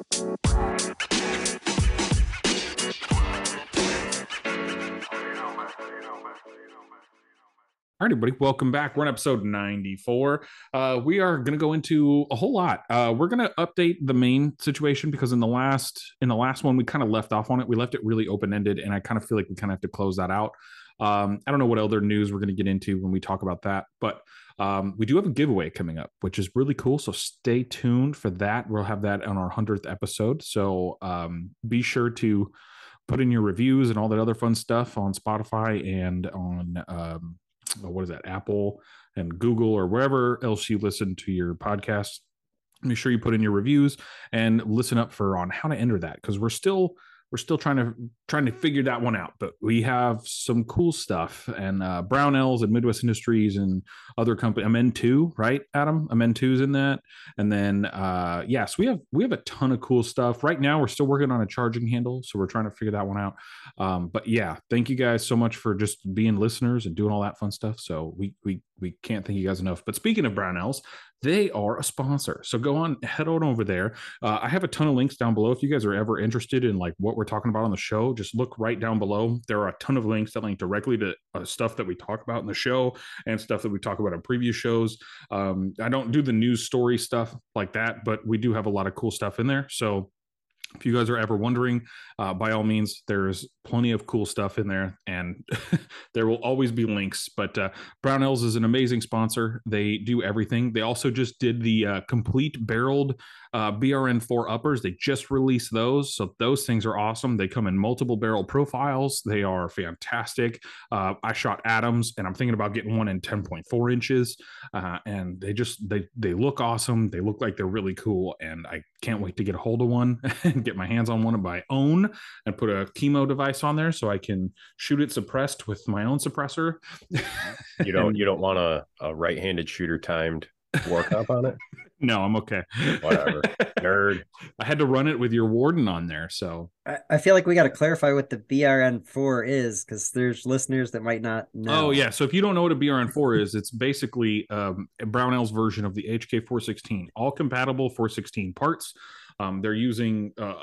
All right, everybody, welcome back. We're on episode 94. Uh, we are going to go into a whole lot. Uh, we're going to update the Maine situation because in the last in the last one we kind of left off on it. We left it really open ended, and I kind of feel like we kind of have to close that out. Um, I don't know what other news we're going to get into when we talk about that, but um, we do have a giveaway coming up, which is really cool. So stay tuned for that. We'll have that on our hundredth episode. So um, be sure to put in your reviews and all that other fun stuff on Spotify and on um, what is that apple and google or wherever else you listen to your podcast make sure you put in your reviews and listen up for on how to enter that because we're still we're still trying to trying to figure that one out but we have some cool stuff and uh, brownells and midwest industries and other company mn2 right adam? Mn2 is in that. And then uh yes we have we have a ton of cool stuff. Right now we're still working on a charging handle so we're trying to figure that one out. Um but yeah thank you guys so much for just being listeners and doing all that fun stuff. So we we we can't thank you guys enough. But speaking of brownells they are a sponsor. So go on, head on over there. Uh, I have a ton of links down below. If you guys are ever interested in like what we're talking about on the show, just look right down below. There are a ton of links that link directly to uh, stuff that we talk about in the show and stuff that we talk about in previous shows. Um, I don't do the news story stuff like that, but we do have a lot of cool stuff in there. So if you guys are ever wondering, uh, by all means, there's plenty of cool stuff in there, and there will always be links. But uh, Brownells is an amazing sponsor. They do everything. They also just did the uh, complete barreled uh, BRN4 uppers. They just released those, so those things are awesome. They come in multiple barrel profiles. They are fantastic. Uh, I shot Adams, and I'm thinking about getting one in 10.4 inches, uh, and they just they they look awesome. They look like they're really cool, and I can't wait to get a hold of one and get my hands on one of my own and put a KeyMo device on there so I can shoot it suppressed with my own suppressor. you don't you don't want a, a right-handed shooter timed war workup on it? No, I'm okay. Whatever. Nerd. I had to run it with your warden on there. So I, I feel like we got to clarify what the BRN4 is because there's listeners that might not know. Oh, yeah. So if you don't know what a BRN4 is, it's basically um, Brownell's version of the HK416, all compatible 416 parts. Um, they're using uh,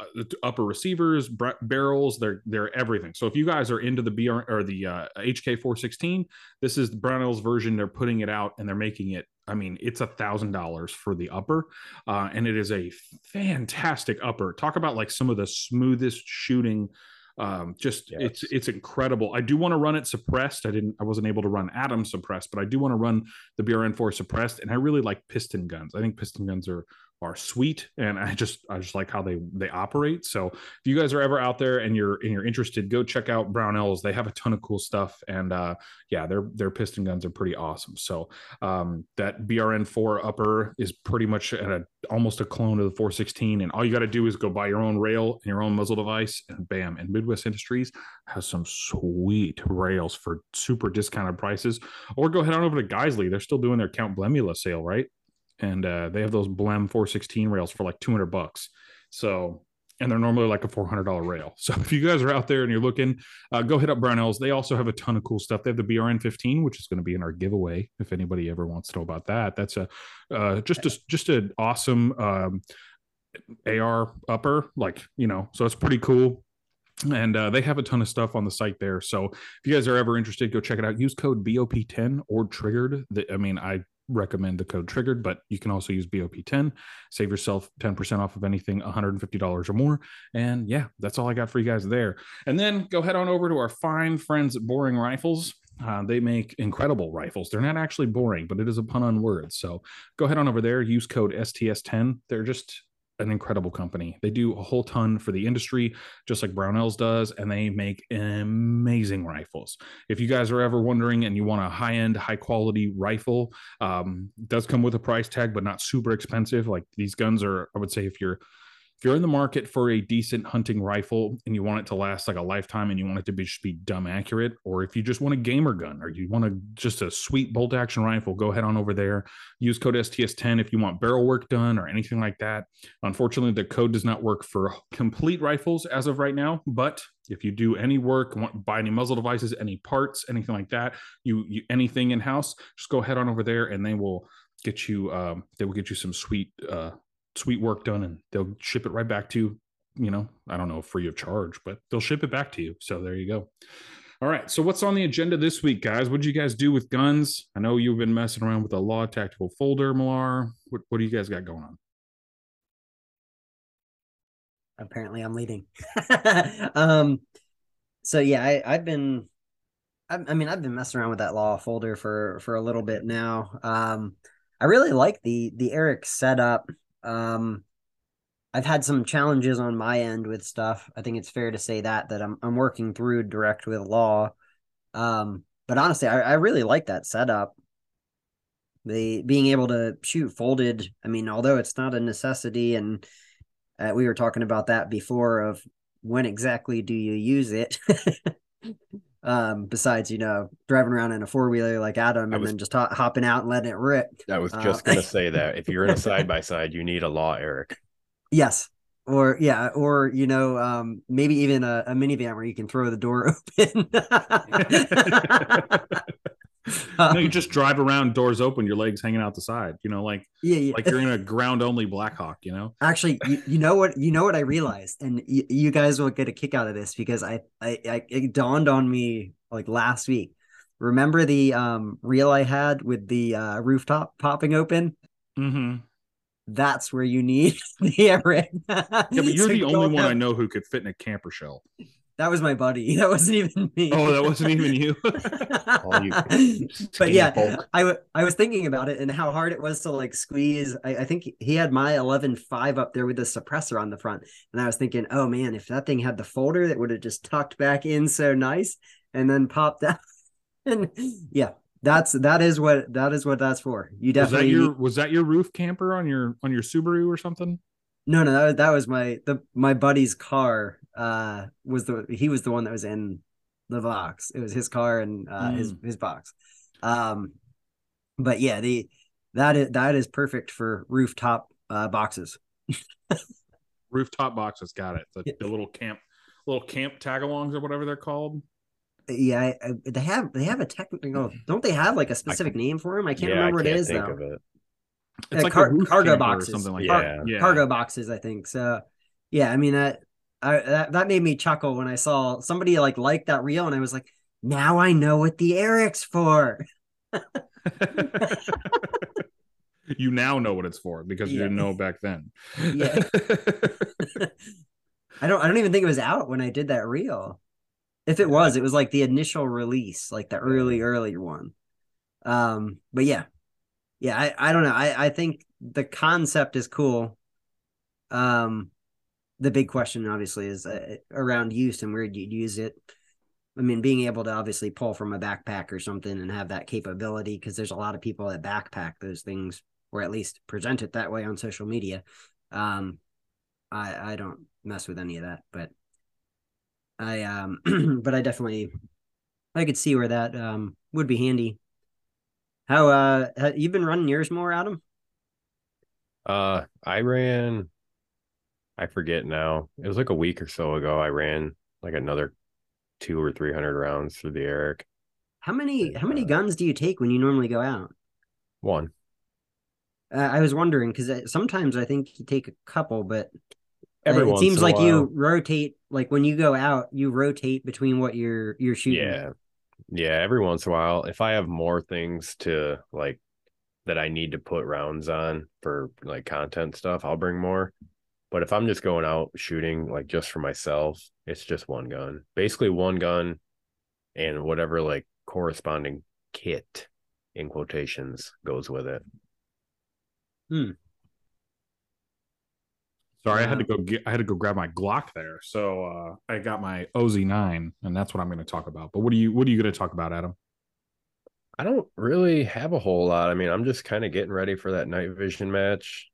upper receivers, barrels. They're they're everything. So if you guys are into the BR or the uh, HK 416, this is the Brownells version. They're putting it out and they're making it. I mean, it's a thousand dollars for the upper, uh, and it is a fantastic upper. Talk about like some of the smoothest shooting um, just yes. it's it's incredible. I do want to run it suppressed. I didn't I wasn't able to run Adam suppressed, but I do want to run the BRN4 suppressed, and I really like piston guns. I think piston guns are are sweet and i just i just like how they they operate. So if you guys are ever out there and you're and you're interested go check out brownells they have a ton of cool stuff and uh yeah their their piston guns are pretty awesome. So um that brn4 upper is pretty much at a almost a clone of the 416 and all you got to do is go buy your own rail and your own muzzle device and bam and midwest industries has some sweet rails for super discounted prices. Or go head on over to Geissele they're still doing their count blemula sale right and uh, they have those Blem 416 rails for like 200 bucks. So, and they're normally like a $400 rail. So if you guys are out there and you're looking, uh, go hit up Brownells. They also have a ton of cool stuff. They have the BRN 15, which is going to be in our giveaway. If anybody ever wants to know about that, that's a uh, just a, just an awesome um, AR upper, like you know. So it's pretty cool and uh, they have a ton of stuff on the site there so if you guys are ever interested go check it out use code bop10 or triggered the, i mean i recommend the code triggered, but you can also use BOP10, save yourself 10% off of anything $150 or more. And yeah, that's all I got for you guys there. And then go head on over to our fine friends at Boring Rifles. Uh, they make incredible rifles. They're not actually boring, but it is a pun on words. So go head on over there, use code STS10. They're just an incredible company. They do a whole ton for the industry, just like Brownells does, and they make amazing rifles. If you guys are ever wondering and you want a high end, high quality rifle, um, does come with a price tag, but not super expensive. Like these guns are, I would say, if you're if you're in the market for a decent hunting rifle and you want it to last like a lifetime and you want it to be just be dumb accurate, or if you just want a gamer gun or you want a just a sweet bolt action rifle, go head on over there. Use code STS10 if you want barrel work done or anything like that. Unfortunately, the code does not work for complete rifles as of right now, but if you do any work, want buy any muzzle devices, any parts, anything like that, you, you anything in house, just go head on over there and they will get you um, they will get you some sweet uh, sweet work done, and they'll ship it right back to you. You know, I don't know, free of charge, but they'll ship it back to you. So there you go. All right. So what's on the agenda this week, guys? What did you guys do with guns? I know you've been messing around with a law tactical folder, Millar. What what do you guys got going on? Apparently, I'm leading. um, so yeah, I, I've been, I mean, I've been messing around with that law folder for for a little bit now. Um, I really like the the Eric setup. Um, I've had some challenges on my end with stuff. I think it's fair to say that that I'm I'm working through direct with law. Um, but honestly, I, I really like that setup. The being able to shoot folded. I mean, although it's not a necessity, and uh, we were talking about that before of when exactly do you use it. um, besides, you know, driving around in a four wheeler like Adam and then just ho- hopping out and letting it rip. I was just uh, gonna say that if you're in a side by side, you need a law, Eric. Yes. Or yeah, or you know, um, maybe even a, a minivan where you can throw the door open. no, you just drive around, doors open, your legs hanging out the side. You know, like yeah, yeah. like you're in a ground only Blackhawk. You know. Actually, you, you know what? You know what I realized, and you, you guys will get a kick out of this because I, I, I, it dawned on me like last week. Remember the um reel I had with the uh, rooftop popping open? Mm-hmm that's where you need the Everett. yeah, but you're so the only one I know who could fit in a camper shell. That was my buddy. That wasn't even me. Oh, that wasn't even you. oh, you but yeah, folk. I, w- I was thinking about it and how hard it was to like squeeze. I, I think he had my 11.5 up there with the suppressor on the front. And I was thinking, oh man, if that thing had the folder that would have just tucked back in so nice and then popped out. and yeah, that's that is what that is what that's for. You definitely was that your was that your roof camper on your on your Subaru or something? No, no, that, that was my the my buddy's car. Uh, was the he was the one that was in the box. It was his car and uh, mm. his his box. Um, but yeah, the that is that is perfect for rooftop uh, boxes. rooftop boxes, got it. The, the little camp, little camp tagalongs or whatever they're called yeah, I, I, they have they have a technical. Don't they have like a specific I, name for them? I can't yeah, remember what it is though. It. It's uh, like car, cargo boxes, something like car, that. Yeah. Cargo boxes, I think. So, yeah, I mean that, I, that that made me chuckle when I saw somebody like like that reel, and I was like, now I know what the Eric's for. you now know what it's for because yeah. you didn't know back then. yeah. I don't. I don't even think it was out when I did that reel. If it was, it was like the initial release, like the early, early one. Um, but yeah, yeah, I, I don't know. I, I think the concept is cool. Um, the big question obviously is uh, around use and where you use it. I mean, being able to obviously pull from a backpack or something and have that capability, because there's a lot of people that backpack those things, or at least present it that way on social media. Um, I I don't mess with any of that, but I um, but I definitely I could see where that um would be handy. How uh you've been running yours more, Adam? Uh, I ran. I forget now. It was like a week or so ago. I ran like another two or three hundred rounds through the Eric. How many How many uh, guns do you take when you normally go out? One. Uh, I was wondering because uh, sometimes I think you take a couple, but Every it seems like you rotate like when you go out, you rotate between what you're you're shooting. Yeah. Yeah, every once in a while. If I have more things to like that I need to put rounds on for like content stuff, I'll bring more. But if I'm just going out shooting like just for myself, it's just one gun. Basically one gun and whatever like corresponding kit in quotations goes with it. Hmm. Sorry, I had to go get I had to go grab my Glock there. So uh, I got my OZ9 and that's what I'm going to talk about. But what are you what are you going to talk about, Adam? I don't really have a whole lot. I mean, I'm just kind of getting ready for that night vision match.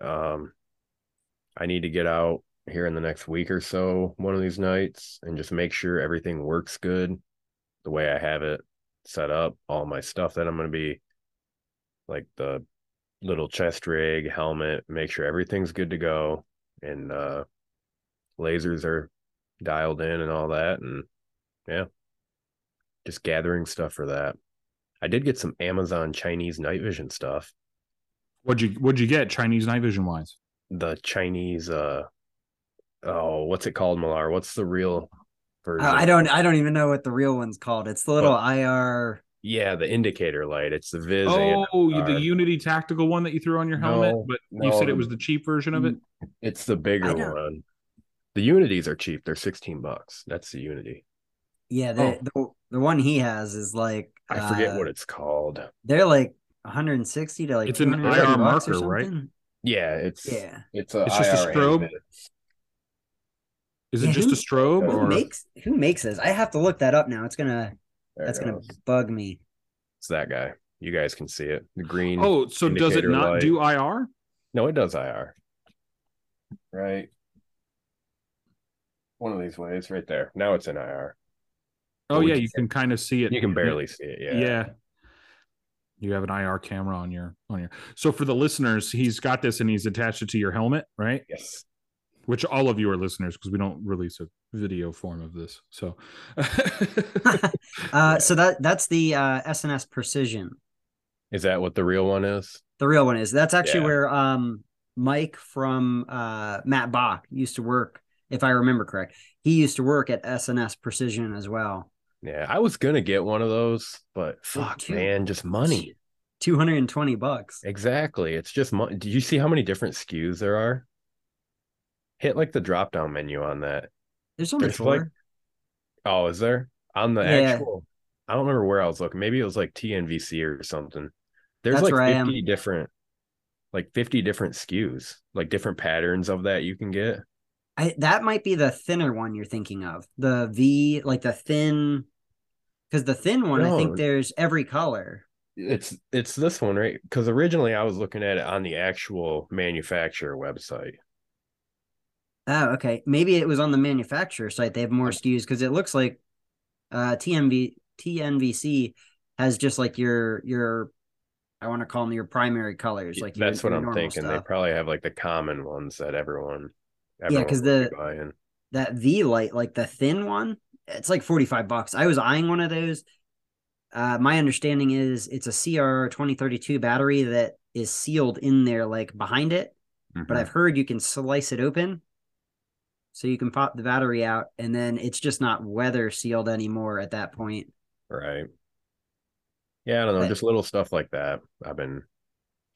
Um I need to get out here in the next week or so one of these nights and just make sure everything works good the way I have it set up, all my stuff that I'm going to be like the little chest rig, helmet, make sure everything's good to go and uh lasers are dialed in and all that and yeah. Just gathering stuff for that. I did get some amazon chinese night vision stuff. What'd you what'd you get chinese night vision wise the Chinese uh oh, what's it called, Millar? What's the real version? I I don't I don't even know what the real one's called. It's the little IR. Yeah, the indicator light. It's the Viz. Oh, you- the Unity tactical one that you threw on your helmet, No, but you said it was the cheap version of it. It's the bigger one. The Unities are cheap. They're 16 bucks. That's the Unity. Yeah, the, the the one he has is like I forget uh, what it's called. they're like 160 to like It's an IR marker, right? Something. Yeah, it's Yeah. it's a It's just a strobe? aim. Is Yeah, it just who- a strobe who Who or makes who makes this? I have to look that up now. It's gonna There it that's gonna bug me. It's that guy. You guys can see it. The green. Oh, so does it not light. do IR? no, it does IR. Right. One of these ways, right there. Now it's in IR. Oh we yeah, can you can kind of see it. You can barely see it. Yeah. Yeah. You have an IR camera on your on your. So for the listeners, he's got this and he's attached it to your helmet, right? Yes. Which all of you are listeners because we don't release a video form of this. So Uh, so that that's the uh, S&S Precision. Is that what the real one is? The real one is. That's actually Yeah. where um Mike from uh Matt Bach used to work, if I remember correct. He used to work at S&S Precision as well. Yeah, I was gonna get one of those, but fuck, too. man, just money. 220 bucks. Exactly. It's just money. Do you see how many different SKUs there are? Hit like the drop down menu on that. There's only There's four. like- Oh, is there on the Yeah. actual? I don't remember where I was looking. Maybe it was like TNVC or something. There's That's like where I am. 50 different, like 50 different SKUs, like different patterns of that you can get. I that might be the thinner one you're thinking of. The V, like the thin because the thin one, I think there's every color. It's it's this one, right? Because originally I was looking at it on the actual manufacturer website. Oh, okay. Maybe it was on the manufacturer site. They have more SKUs because it looks like uh TMV TNVC has just like your your I want to call them your primary colors. Like your- That's what your I'm thinking. They probably have like the common ones that everyone, everyone 'cause would be the- buying. that V-Lite, like the thin one, it's like 45 bucks. I was eyeing one of those. Uh, my understanding is it's a CR 2032 battery that is sealed in there, like behind it. But Mhm. I've heard you can slice it open. So you can pop the battery out and then it's just not weather sealed anymore at that point. Right. Yeah, I don't know, But- just little stuff like that. I've been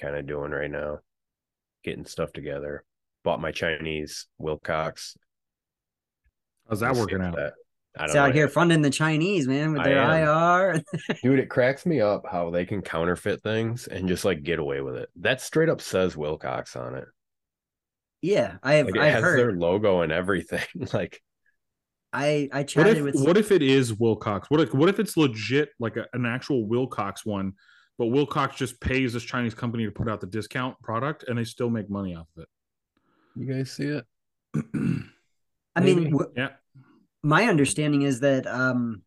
kind of doing right now, getting stuff together. Bought my Chinese Wilcox. how's that We'll working out? that- I It's don't out know. here funding the Chinese, man, with their. IR. Dude, it cracks me up how they can counterfeit things and just like get away with it. That straight up says Wilcox on it. yeah, I have Like it I has heard. their logo and everything. like I I What chatted if with what if it is Wilcox? What if what if it's legit like a, an actual Wilcox one, but Wilcox just pays this Chinese company to put out the discount product and they still make money off of you guys see it? it? I mean maybe. w- yeah. my understanding is that um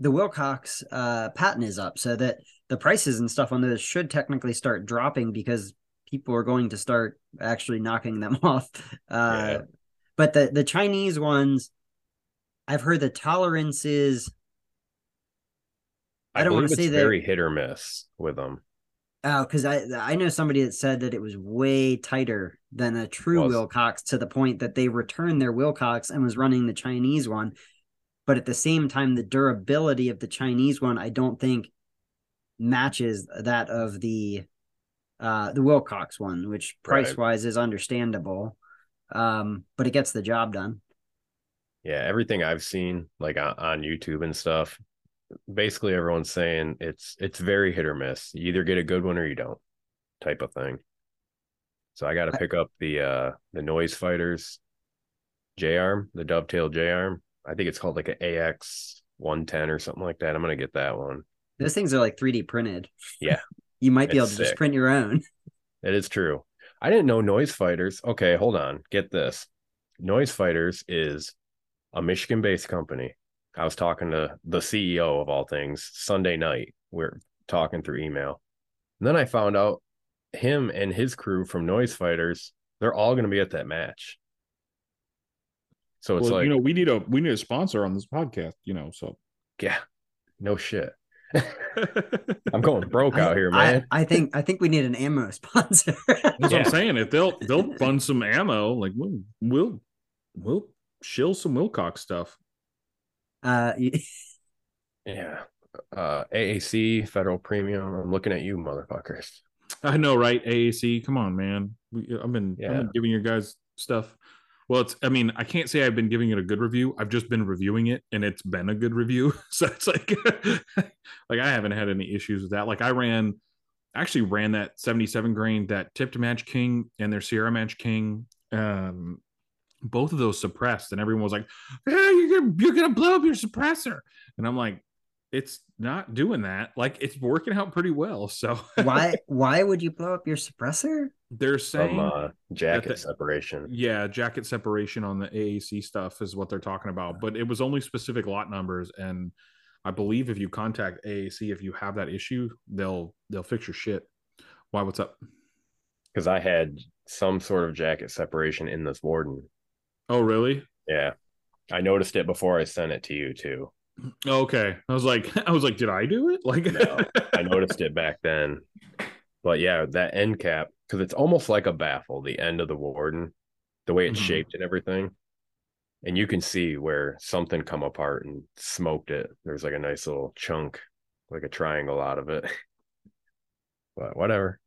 the Wilcox uh patent is up so that the prices and stuff on those should technically start dropping because people are going to start actually knocking them off. Uh Yeah. but the the Chinese ones I've heard the tolerances I don't wanna say that- very hit or miss with them. Oh, because I I know somebody that said that it was way tighter than a true Was. Wilcox to the point that they returned their Wilcox and was running the Chinese one. But at the same time, the durability of the Chinese one, I don't think matches that of the uh the Wilcox one, which Right. price wise is understandable. Um, but it gets the job done. Yeah, everything I've seen like on, on YouTube and stuff, basically everyone's saying it's it's very hit or miss. You either get a good one or you don't, type of thing. So I got to pick up the uh the Noise Fighters J arm, the Dovetail J arm. I think it's called like an AX 110 or something like that. I'm gonna get that one. Those things are like 3D printed. Yeah. You might be able to just print your own. It is true. I didn't know Noise Fighters. Okay, hold on. Get this. Noise Fighters is a Michigan based company. I was talking to the CEO of all things Sunday night. We're talking through email. And then I found out him and his crew from Noise Fighters, they're all going to be at that match. So it's well, like, you know, we need a we need a sponsor on this podcast, you know. So yeah, no shit. I'm going broke I, out here, I- man. I, think I think we need an ammo sponsor. That's what Yeah. I'm saying. If they'll they'll fund some ammo, like we'll we'll we'll shill some Wilcox stuff. Uh, yeah. Uh AAC federal premium. I'm looking at you, motherfuckers. I know, right? AAC, come on, man. We, I've been I've been giving your guys stuff. Well, it's I mean, I can't say I've been giving it a good review. I've just been reviewing it and it's been a good review. So it's like like I haven't had any issues with that. Like I ran actually ran that 77 grain, that tipped match king and their Sierra match king. Um both of those suppressed, and everyone was like, "Yeah, you're gonna you're gonna blow up your suppressor," and I'm like, "It's not doing that. Like it's working out pretty well." So why why would you blow up your suppressor? they're saying From uh jacket the- separation. yeah jacket separation on the aac stuff is what they're talking about but it was only specific lot numbers and i believe if you contact aac if you have that issue they'll they'll fix your shit why what's up Because I had some sort of jacket separation in this warden. Oh really Yeah. I noticed it before I sent it to you too. okay i was like i was like did i do it like No, I noticed it back then. But yeah, that end cap, because it's almost like a baffle, the end of the warden, the way it's Mhm. shaped and everything. And you can see where something come apart and smoked it. There's like a nice little chunk, like a triangle out of it. But whatever.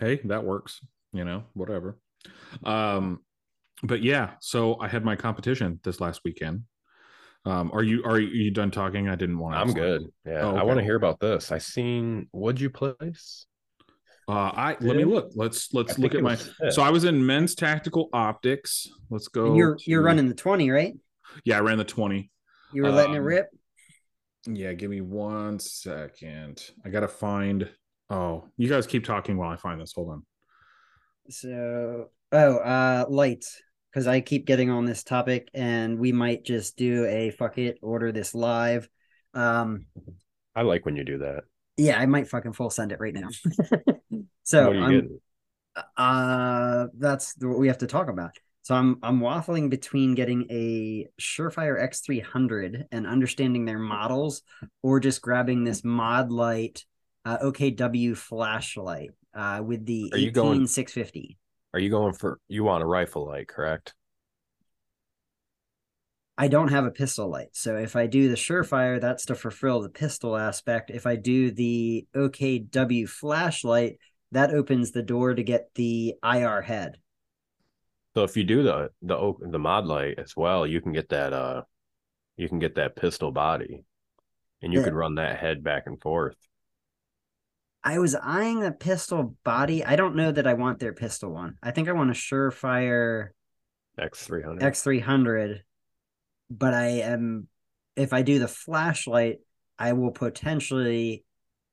hey that works you know whatever um but yeah so i had my competition this last weekend um are you are you done talking i didn't want to I'm good. Yeah. Oh, I want to hear about this. I seen what'd you place? uh i let me look let's let's I look at my was fifth. so i was in men's tactical optics let's go you're you're to- running the twenty, right? yeah i ran the 20 You were letting it Um, rip. yeah give me one second i gotta find oh you guys keep talking while i find this hold on So oh uh lights. Because I keep getting on this topic and we might just do a fuck it, order this live. Um I like when you do that. yeah, I might fucking full send it right now. so I'm getting? Uh, that's what we have to talk about. So I'm I'm waffling between getting a Surefire X300 and understanding their models, or just grabbing this Modlite uh, OKW flashlight uh, with the Are going- 18650. Are you going for you want a rifle light, correct? I don't have a pistol light, so if I do the Surefire, that's to fulfill the pistol aspect. If I do the OKW flashlight, that opens the door to get the IR head. So if you do the the the Modlite as well, you can get that uh you can get that pistol body. And you Yeah. could run that head back and forth. I was eyeing the pistol body. I don't know that I want their pistol one. I think I want a Surefire X three hundred. X300, but I am, if I do the flashlight, I will potentially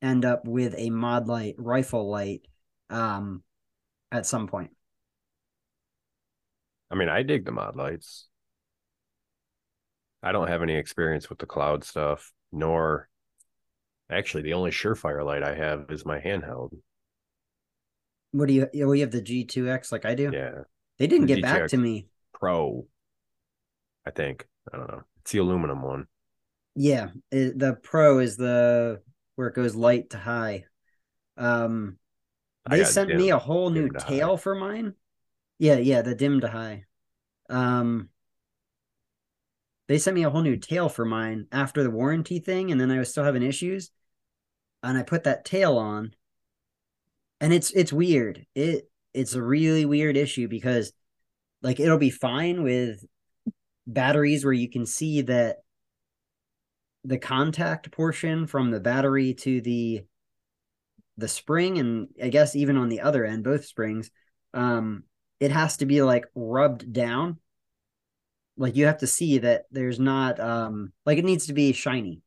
end up with a Modlite, rifle light, um, at some point. I mean, I dig the Modlites. I don't have any experience with the cloud stuff, nor actually the only surefire light I have is my handheld. What do you, oh, you have the G2X like I do? Yeah. They didn't The get back to me. Pro. I think. I don't know. It's the aluminum one. Yeah, it, the Pro is the where it goes light to high. Um, they sent me a whole new dim to high. tail for mine. Yeah, yeah, the dim to high. Um, they sent me a whole new tail for mine after the warranty thing, and then I was still having issues. And I put that tail on, and it's it's weird. It it's a really weird issue because, like, it'll be fine with batteries where you can see that the contact portion from the battery to the the spring and I guess even on the other end both springs um it has to be like rubbed down. Like you have to see that there's not um like it needs to be shiny.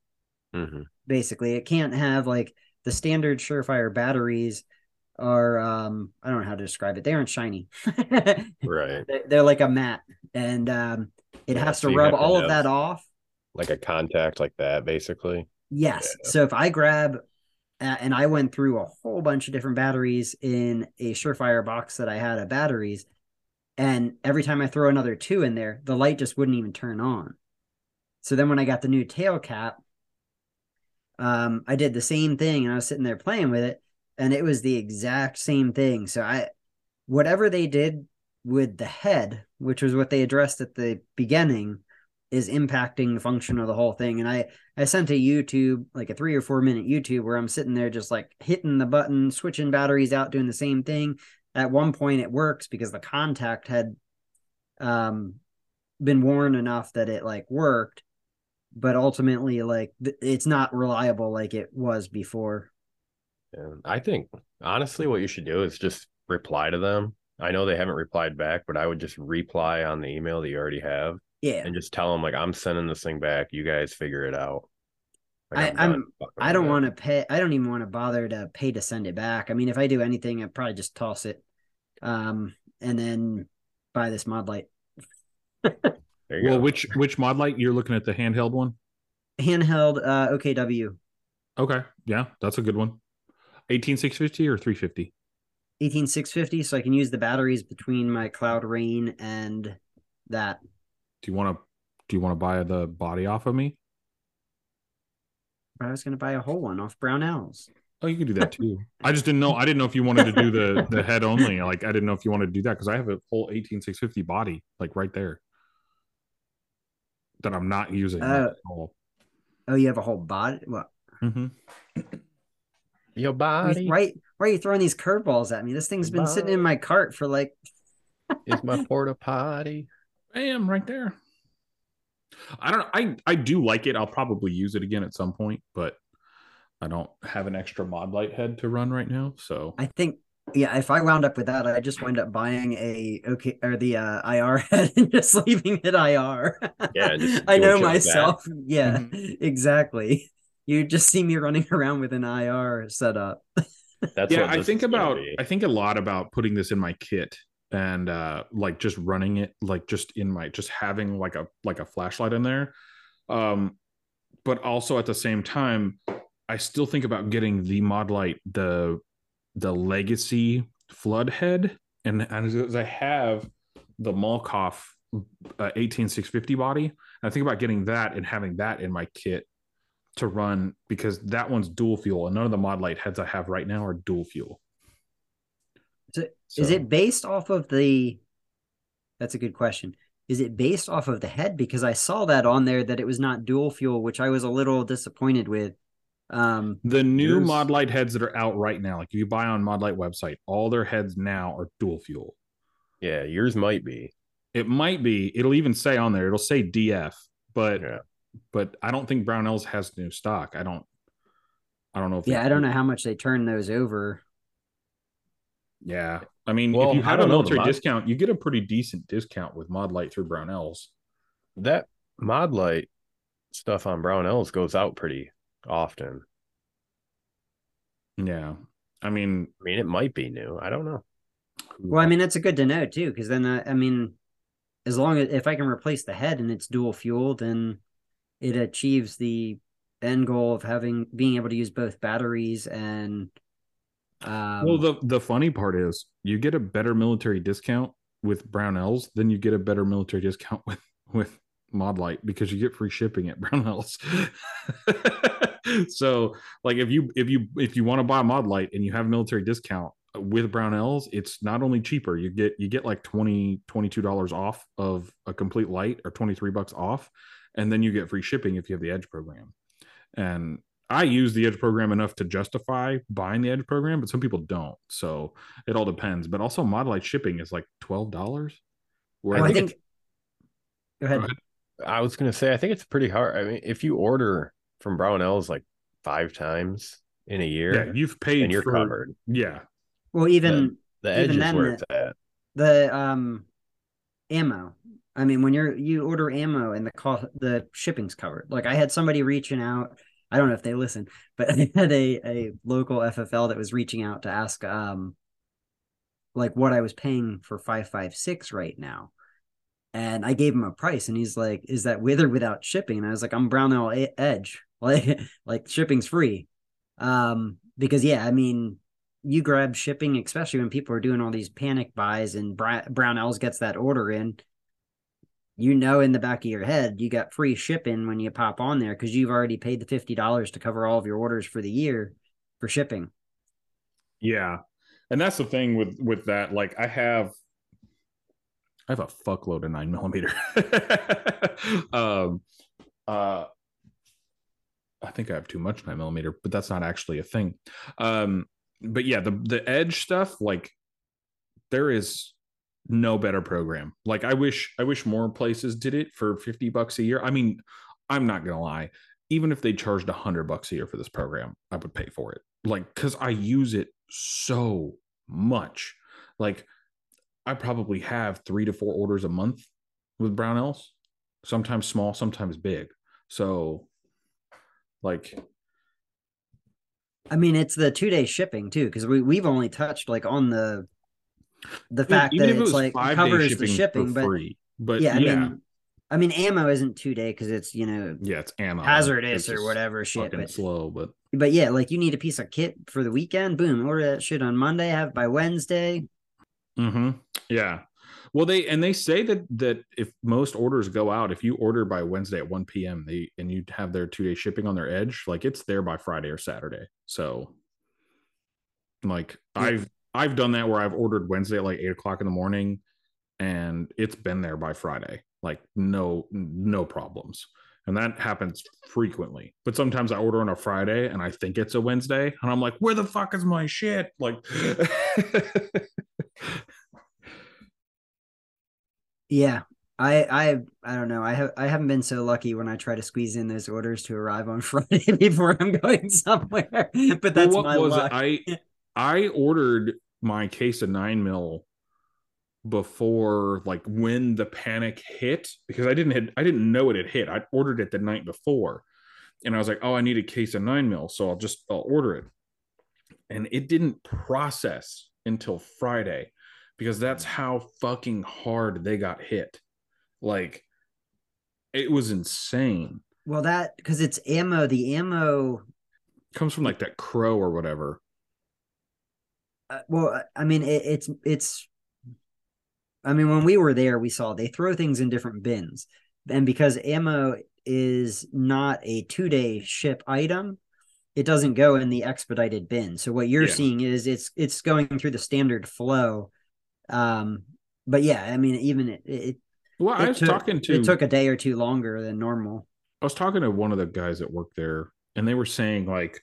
Hmm basically it can't have like the standard surefire batteries are um I don't know how to describe it they aren't shiny Right. they're, like a mat and um it Yeah, has to you rub have to all of that off Like a contact like that, basically. Yes. Yeah. So if I grab, uh, and I went through a whole bunch of different batteries in a Surefire box that I had of batteries, and every time I throw another two in there, the light just wouldn't even turn on. So then when I got the new tail cap, um, I did the same thing and I was sitting there playing with it and it was the exact same thing. So I, whatever they did with the head, which was what they addressed at the beginning, is impacting the function of the whole thing. And I, I sent a YouTube, like a three or four minute YouTube where I'm sitting there just like hitting the button, switching batteries out, doing the same thing. At one point it works because the contact had um been worn enough that it like worked but ultimately like th- it's not reliable like it was before And I think honestly, what you should do is just reply to them. I know they haven't replied back, but I would just reply on the email that you already have yeah and just tell them like I'm sending this thing back. You guys figure it out. I- done I'm- i don't want to pay i don't even want to bother to pay to send it back i mean if i do anything i probably just toss it um and then buy this Modlite Well, go. which which Modlite you're looking at the handheld one? handheld uh okw Okay, yeah, that's a good one. 18650 or 350? 18650 so i can use the batteries between my Cloud REIN and that Do you want to do you want to buy the body off of me? but i was going to buy a whole one off brownells Oh, you can do that too. I just didn't know. I didn't know if you wanted to do the the head only. Like I didn't know if you wanted to do that because I have a whole 18650 body like right there that I'm not using. Uh, at all. oh you have a whole body what Mm-hmm. Your why, body why why are you throwing these curveballs at me this thing's been sitting in my cart for like is my porta potty. Bam, right there. I don't know. I I do like it. I'll probably use it again at some point, but I don't have an extra Modlite head to run right now. So I think yeah, if I wound up with that, I just wind up buying a okay or the uh, IR head and just leaving it IR. Yeah, just I know it just myself. Yeah, Mm-hmm. exactly. You just see me running around with an IR setup. That's yeah, I think about be. I think a lot about putting this in my kit and uh like just running it like just in my just having like a like a flashlight in there. Um but also at the same time I still think about getting the Modlite the the legacy flood head and, and as I have the Malkoff uh, 18650 body, I think about getting that and having that in my kit to run because that one's dual fuel and none of the Modlite heads I have right now are dual fuel. So, Is it based off of the? That's a good question. Is it based off of the head? Because I saw that on there that it was not dual fuel, which I was a little disappointed with. Um, the new Yours- Modlite heads that are out right now? Like if you buy on mod light website, all their heads now are dual fuel. Yeah, yours might be. It might be. It'll even say on there. It'll say DF, but Yeah. but I don't think Brownells has new stock. I don't. I don't know if. yeah, I don't know how much they turn those over. Yeah, I mean, Well, if you I have a don't know, the military mod- discount, you get a pretty decent discount with mod light through Brownells. That Modlite stuff on Brownells goes out pretty often. Yeah, I mean, I mean, it might be new. I don't know. Well, I mean, that's a good to know too, because then I, I mean, as long as if I can replace the head and it's dual fuel, then it achieves the end goal of having being able to use both batteries and. Um, well, the the funny part is you get a better military discount with Brownells than you get a better military discount with with Modlite because you get free shipping at Brownells. so, like if you if you if you want to buy Modlite and you have a military discount uh, with Brownells, it's not only cheaper, you get you get like 20 22 dollars off of a complete light or 23 bucks off and then you get free shipping if you have the Edge program. And I use the Edge program enough to justify buying the Edge program, but some people don't. So it all depends. But also, Modlite shipping is like twelve dollars. Where well, I I think think. Go ahead. Go ahead. I was gonna say I think it's pretty hard. I mean, if you order from Brownells like five times in a year, yeah, you've paid and you're for, covered. Yeah, Well, even The Even edge is then, where the- it's at. the um ammo. I mean, when you're you order ammo and the cost the shipping's covered. Like I had somebody reaching out. I don't know if they listen, but I had a a local FFL that was reaching out to ask um like what I was paying for five five six right now. And I gave him a price, and he's like, "Is that with or without shipping?" And I was like, "I'm Brownell Edge, like like shipping's free." Um, because yeah, I mean, you grab shipping, especially when people are doing all these panic buys and Bra- Brownells gets that order in. you know in the back of your head you got free shipping when you pop on there because you've already paid the fifty dollars to cover all of your orders for the year for shipping. Yeah. And that's the thing with with that. Like I have I have a fuckload of nine millimeter. um uh I think I have too much nine millimeter, but that's not actually a thing. Um but yeah, the the edge stuff, like there is no better program. Like I wish I wish more places did it for 50 bucks a year. I mean, I'm not gonna lie, even if they charged hundred bucks a year for this program, I would pay for it. Like, cause I use it so much. Like I probably have three to four orders a month with Brownells, sometimes small, sometimes big. So like I mean, it's the two day shipping too, because we we've only touched like on the the fact that it it's like covers the shipping, but free. But yeah, yeah, I mean, I mean, ammo isn't two day because it's you know yeah, it's ammo. hazardous It's or whatever shit. But slow, but but yeah, like you need a piece of kit for the weekend. Boom, order that shit on Monday. Have by Wednesday. hmm Yeah. Well, they and they say that that if most orders go out, if you order by Wednesday at 1 p.m., they and you have their two day shipping on their edge, like it's there by Friday or Saturday. So like Yeah. I've I've done that where I've ordered Wednesday at like eight o'clock in the morning and it's been there by Friday. Like no no problems. And that happens frequently. But sometimes I order on a Friday and I think it's a Wednesday and I'm like, where the fuck is my shit? Like Yeah, I I I don't know. I have I haven't been so lucky when I try to squeeze in those orders to arrive on Friday before I'm going somewhere. But that's Well, my was luck. it? I I ordered my case of nine mil before like when the panic hit because I didn't hit, I didn't know it had hit. I ordered it the night before, and I was like, oh, I need a case of nine mil, so I'll just I'll order it, and it didn't process until Friday because that's how fucking hard they got hit. Like it was insane. Well, that because it's ammo. The ammo. comes from like that crow or whatever. Uh, well, I mean, it, it's it's. I mean, when we were there, we saw they throw things in different bins, and because ammo is not a two day ship item, it doesn't go in the expedited bin. So what you're Yeah. seeing is it's it's going through the standard flow. Um, but yeah, I mean, even it, it Well, I was took- talking to it took a day or two longer than normal. I was talking to one of the guys that worked there, and they were saying like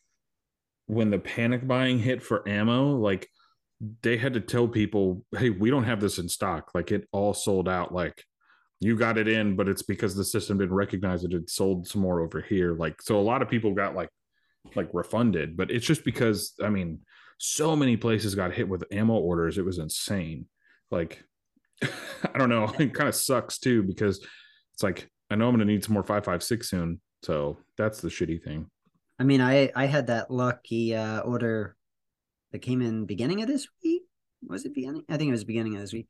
when the panic buying hit for ammo, like they had to tell people, "Hey, we don't have this in stock. Like it all sold out. Like you got it in, but it's because the system didn't recognize it. It sold some more over here. Like so, a lot of people got like like refunded, but it's just because I mean, so many places got hit with ammo orders. It was insane. Like I don't know. It kind of sucks too because it's like I know I'm going to need some more 556 soon. So that's the shitty thing. I mean, I I had that lucky uh, order that came in beginning of this week. Was it beginning? I think it was beginning of this week.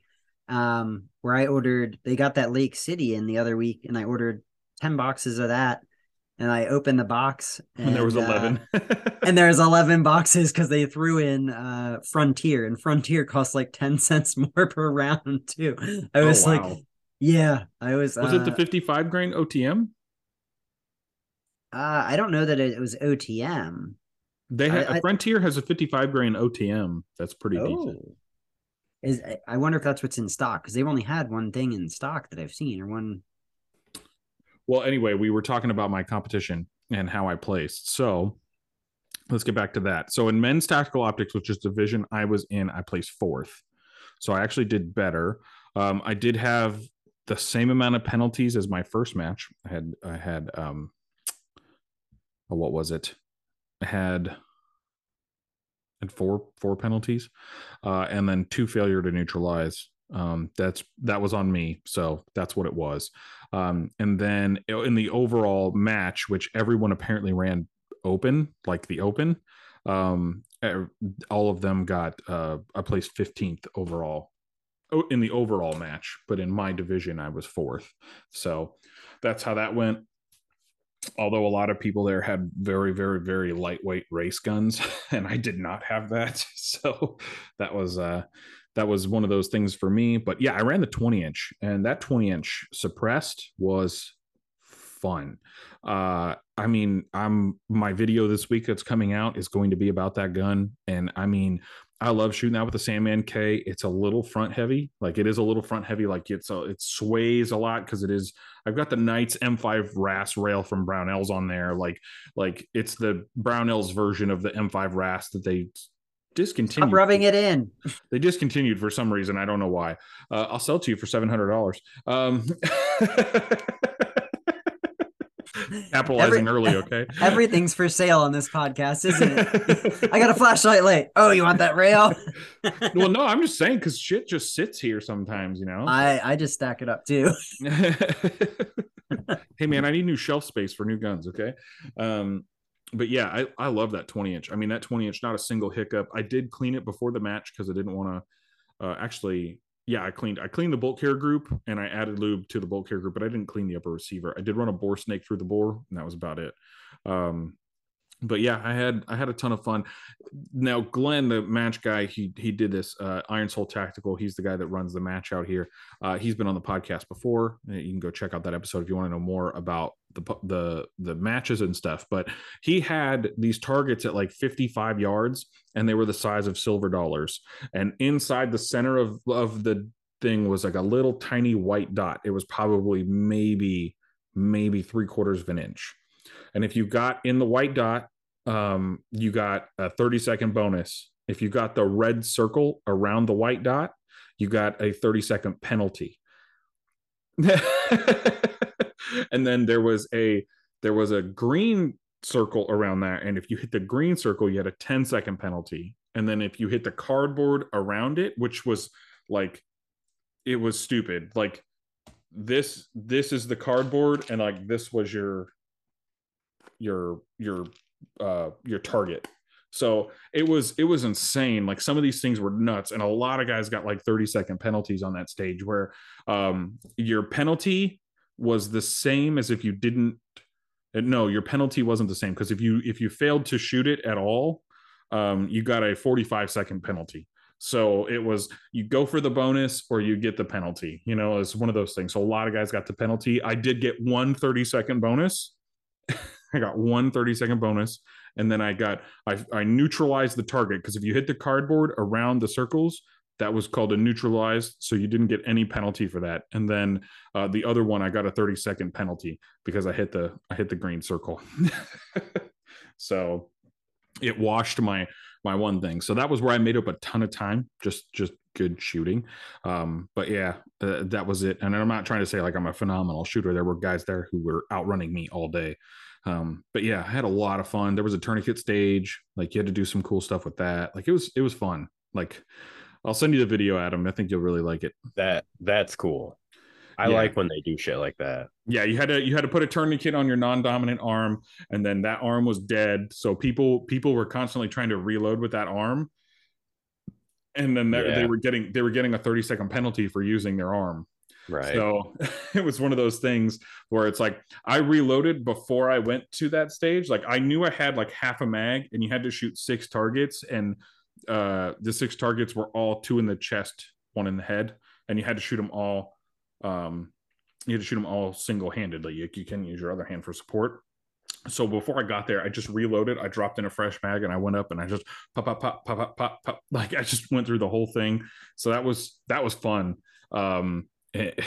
Um, where I ordered, they got that Lake City in the other week, and I ordered ten boxes of that, and I opened the box, And, there was uh, 11. and there's 11 boxes because they threw in uh frontier and frontier costs like 10 cents more per round too i Oh, was like yeah i was was uh, it the 55 grain OTM? uh i don't know that it was otm They had I- I- Frontier has a 55 grain OTM. That's pretty decent. oh is i wonder if that's what's in stock because they've only had one thing in stock that i've seen or one Well, anyway, we were talking about my competition and how I placed. So let's get back to that. So in men's tactical optics, which is division I was in, I placed fourth. So I actually did better. Um, I did have the same amount of penalties as my first match. I had I had um oh, what was it? I had had four four penalties, uh, and then two failure to neutralize. Um, that's that was on me, so that's what it was. Um, and then in the overall match, which everyone apparently ran open, like the open, um, all of them got uh, I placed fifteenth overall in the overall match, but in my division I was fourth. So that's how that went. Although a lot of people there had very, very, very lightweight race guns, and I did not have that, so that was uh, that was one of those things for me. But yeah, I ran the 20 inch, and that 20 inch suppressed was fun. Uh, I mean, I'm my video this week that's coming out is going to be about that gun, and I mean, I love shooting that with the Sandman K. It's a little front heavy, like it is a little front heavy, like it's a, it sways a lot because it is. I've got the Knights M5 RAS rail from Brownells on there, like like it's the Brownells version of the M5 RAS that they discontinued. Stop rubbing it in. They discontinued for some reason. I don't know why. Uh, I'll sell to you for seven hundred dollars. Um, capitalizing Every- early, okay? Everything's for sale on this podcast, isn't it? I got a flashlight light. Oh, you want that rail? well, no, I'm just saying because shit just sits here sometimes, you know. I I just stack it up too. hey man, I need new shelf space for new guns. Okay. Um, but yeah, I, I love that 20 inch. I mean, that 20 inch, not a single hiccup. I did clean it before the match because I didn't want to uh, actually. Yeah, I cleaned. I cleaned the bolt carrier group and I added lube to the bolt carrier group, but I didn't clean the upper receiver. I did run a bore snake through the bore, and that was about it. Um, but yeah, I had I had a ton of fun. Now, Glenn, the match guy, he he did this uh, Iron Soul Tactical. He's the guy that runs the match out here. Uh, he's been on the podcast before. You can go check out that episode if you want to know more about the the the matches and stuff. But he had these targets at like 55 yards, and they were the size of silver dollars. And inside the center of of the thing was like a little tiny white dot. It was probably maybe maybe three quarters of an inch and if you got in the white dot, um, you got a 30 second bonus. If you got the red circle around the white dot, you got a 30 second penalty. and then there was a there was a green circle around that and if you hit the green circle you had a 10 second penalty and then if you hit the cardboard around it which was like it was stupid like this this is the cardboard and like this was your your your uh your target. So it was it was insane. Like some of these things were nuts and a lot of guys got like 30 second penalties on that stage where um your penalty was the same as if you didn't uh, no your penalty wasn't the same because if you if you failed to shoot it at all um you got a 45 second penalty. So it was you go for the bonus or you get the penalty you know it's one of those things. So a lot of guys got the penalty. I did get one 30 second bonus I got one 30 second bonus. And then I got, I, I neutralized the target because if you hit the cardboard around the circles, that was called a neutralized. So you didn't get any penalty for that. And then uh, the other one, I got a 30 second penalty because I hit the, I hit the green circle. so it washed my, my one thing. So that was where I made up a ton of time, just, just good shooting. Um, but yeah, uh, that was it. And I'm not trying to say like I'm a phenomenal shooter. There were guys there who were outrunning me all day. Um, but yeah, I had a lot of fun. There was a tourniquet stage. Like you had to do some cool stuff with that. Like it was it was fun. Like I'll send you the video, Adam. I think you'll really like it. That that's cool. I Yeah. like when they do shit like that. Yeah, you had to you had to put a tourniquet on your non-dominant arm, and then that arm was dead. So people people were constantly trying to reload with that arm, and then they, they were getting they were getting a thirty second penalty for using their arm. Right. So it was one of those things where it's like I reloaded before I went to that stage. Like I knew I had like half a mag and you had to shoot six targets and uh the six targets were all two in the chest, one in the head, and you had to shoot them all um you had to shoot them all single-handedly. You, you can use your other hand for support. So before I got there, I just reloaded. I dropped in a fresh mag and I went up and I just pop pop pop pop pop pop pop like I just went through the whole thing. So that was that was fun. Um it,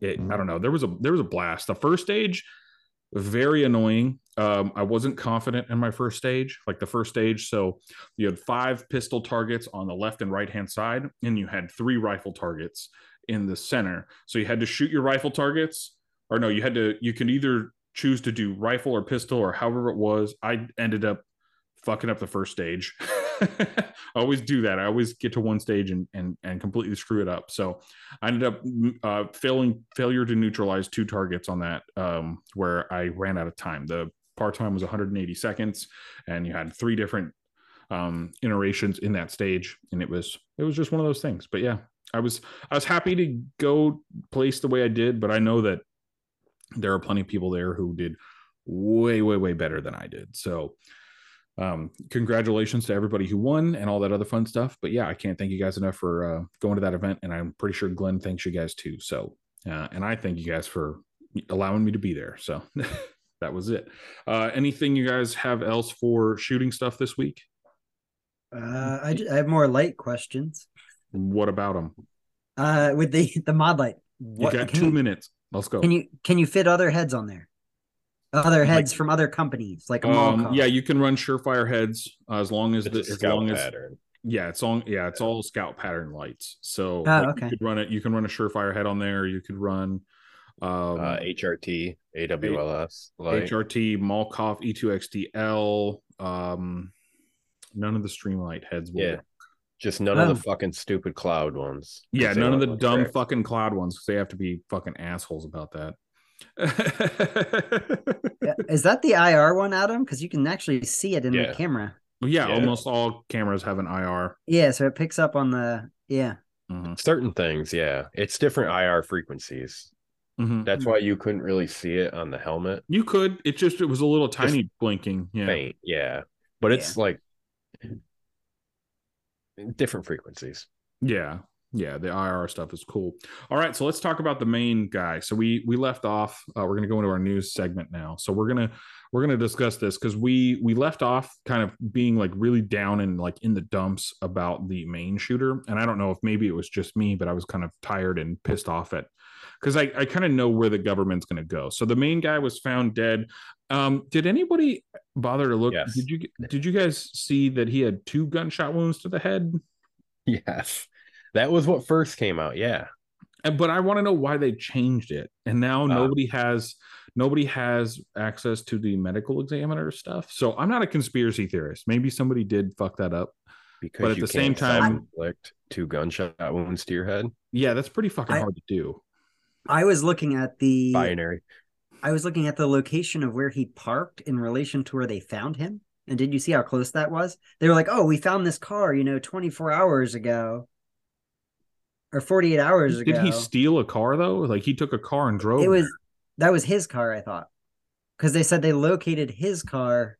it, I don't know. There was a there was a blast. The first stage, very annoying. Um, I wasn't confident in my first stage, like the first stage. So you had five pistol targets on the left and right hand side, and you had three rifle targets in the center. So you had to shoot your rifle targets, or no, you had to. You could either choose to do rifle or pistol or however it was. I ended up fucking up the first stage. I always do that. I always get to one stage and and and completely screw it up. So I ended up uh, failing failure to neutralize two targets on that, um, where I ran out of time. The part time was 180 seconds, and you had three different um, iterations in that stage, and it was it was just one of those things. But yeah, I was I was happy to go place the way I did, but I know that there are plenty of people there who did way way way better than I did. So um, congratulations to everybody who won and all that other fun stuff. But yeah, I can't thank you guys enough for uh, going to that event, and I'm pretty sure Glenn thanks you guys too. So, uh, and I thank you guys for allowing me to be there. So that was it. Uh, anything you guys have else for shooting stuff this week? Uh, I, I have more light questions. What about them? Uh, with the the Modlite, what, you got two you, minutes. Let's go. Can you can you fit other heads on there? Other heads like, from other companies, like a um, yeah, you can run Surefire heads uh, as long as it's the, as long pattern. as yeah, it's on yeah, it's all scout pattern lights. So oh, like, okay. you could run it. You can run a Surefire head on there. You could run um, uh, HRT, AWLS, light. HRT, Malkoff, E2XDL. Um, none of the Streamlight heads. Will yeah, work. just none of the fucking stupid cloud ones. Yeah, none of the dumb trick. fucking cloud ones because they have to be fucking assholes about that. Yeah. Is that the IR one, Adam? Because you can actually see it in yeah. the camera. Yeah, yeah, almost all cameras have an IR. Yeah, so it picks up on the yeah. Mm-hmm. Certain things, yeah. It's different IR frequencies. Mm-hmm. That's why you couldn't really see it on the helmet. You could. It just it was a little tiny just blinking. Yeah. Faint, yeah. But it's yeah. like different frequencies. Yeah yeah the ir stuff is cool. All right so let's talk about the Maine guy. So we we left off uh, we're going to go into our news segment now. So we're going to we're going to discuss this because we we left off kind of being like really down and like in the dumps about the Maine shooter. And i don't know if maybe it was just me but i was kind of tired and pissed off at because i, I kind of know where the government's going to go. So the Maine guy was found dead. Um did anybody bother to look? Yes. did you did you guys see that he had two gunshot wounds to the head? Yes that was what first came out. Yeah. But I want to know why they changed it. And now uh, nobody has nobody has access to the medical examiner stuff. So I'm not a conspiracy theorist. Maybe somebody did fuck that up. Because but at the same time, inflict two gunshot wounds to your head. Yeah, that's pretty fucking I, hard to do. I was looking at the binary. I was looking at the location of where he parked in relation to where they found him. And did you see how close that was? They were like, "Oh, we found this car, you know, 24 hours ago." Or 48 hours Did ago. Did he steal a car though? Like he took a car and drove. It was that was his car, I thought. Because they said they located his car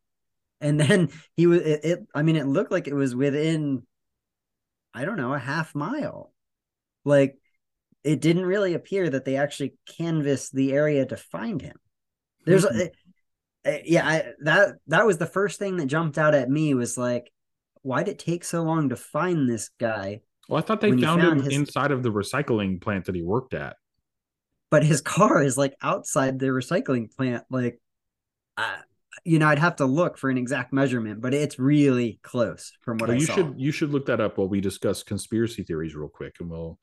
and then he was it, it, I mean, it looked like it was within I don't know, a half mile. Like it didn't really appear that they actually canvassed the area to find him. There's mm-hmm. yeah, I, that that was the first thing that jumped out at me was like why did it take so long to find this guy? Well, I thought they found, found, him his... inside of the recycling plant that he worked at. But his car is like outside the recycling plant. Like, uh, you know, I'd have to look for an exact measurement, but it's really close from what well, I you saw. should you should look that up while we discuss conspiracy theories real quick, and we'll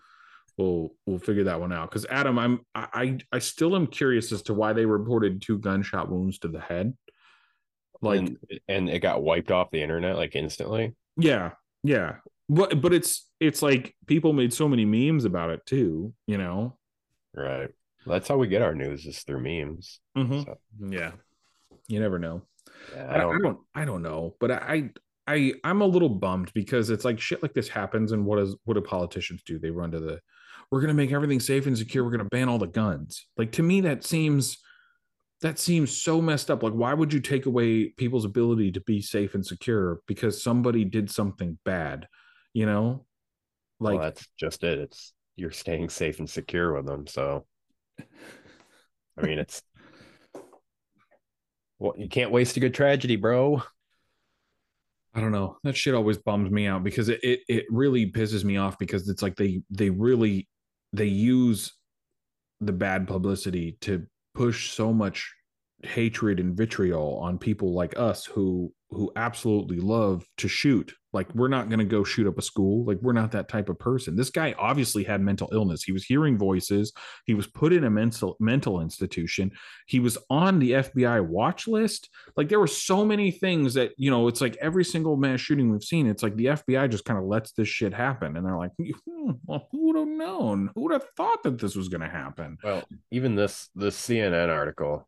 we'll we'll figure that one out. Because Adam, I'm I I still am curious as to why they reported two gunshot wounds to the head. Like, and, and it got wiped off the internet like instantly. Yeah, yeah but but it's it's like people made so many memes about it too you know? Right. That's how we get our news is through memes. Mm-hmm. so. yeah. You never know. Yeah, I, don't, I, don't i don't know but i i i'm a little bummed because it's like shit like this happens and what is what do politicians do? They run to the we're going to make everything safe and secure. We're going to ban all the guns. Like to me that seems that seems so messed up. Like why would you take away people's ability to be safe and secure because somebody did something bad you know? Like well, that's just it. It's you're staying safe and secure with them so. I mean it's well you can't waste a good tragedy bro. I don't know. That shit always bums me out because it, it it really pisses me off because it's like they they really they use the bad publicity to push so much hatred and vitriol on people like us who who absolutely love to shoot like we're not going to go shoot up a school. Like we're not that type of person. This guy obviously had mental illness. He was hearing voices. He was put in a mental mental institution. He was on the FBI watch list. Like there were so many things that, you know, it's like every single mass shooting we've seen, it's like the FBI just kind of lets this shit happen and they're like, hmm, well, who would have known? Who would have thought that this was going to happen? Well, even this this CNN article,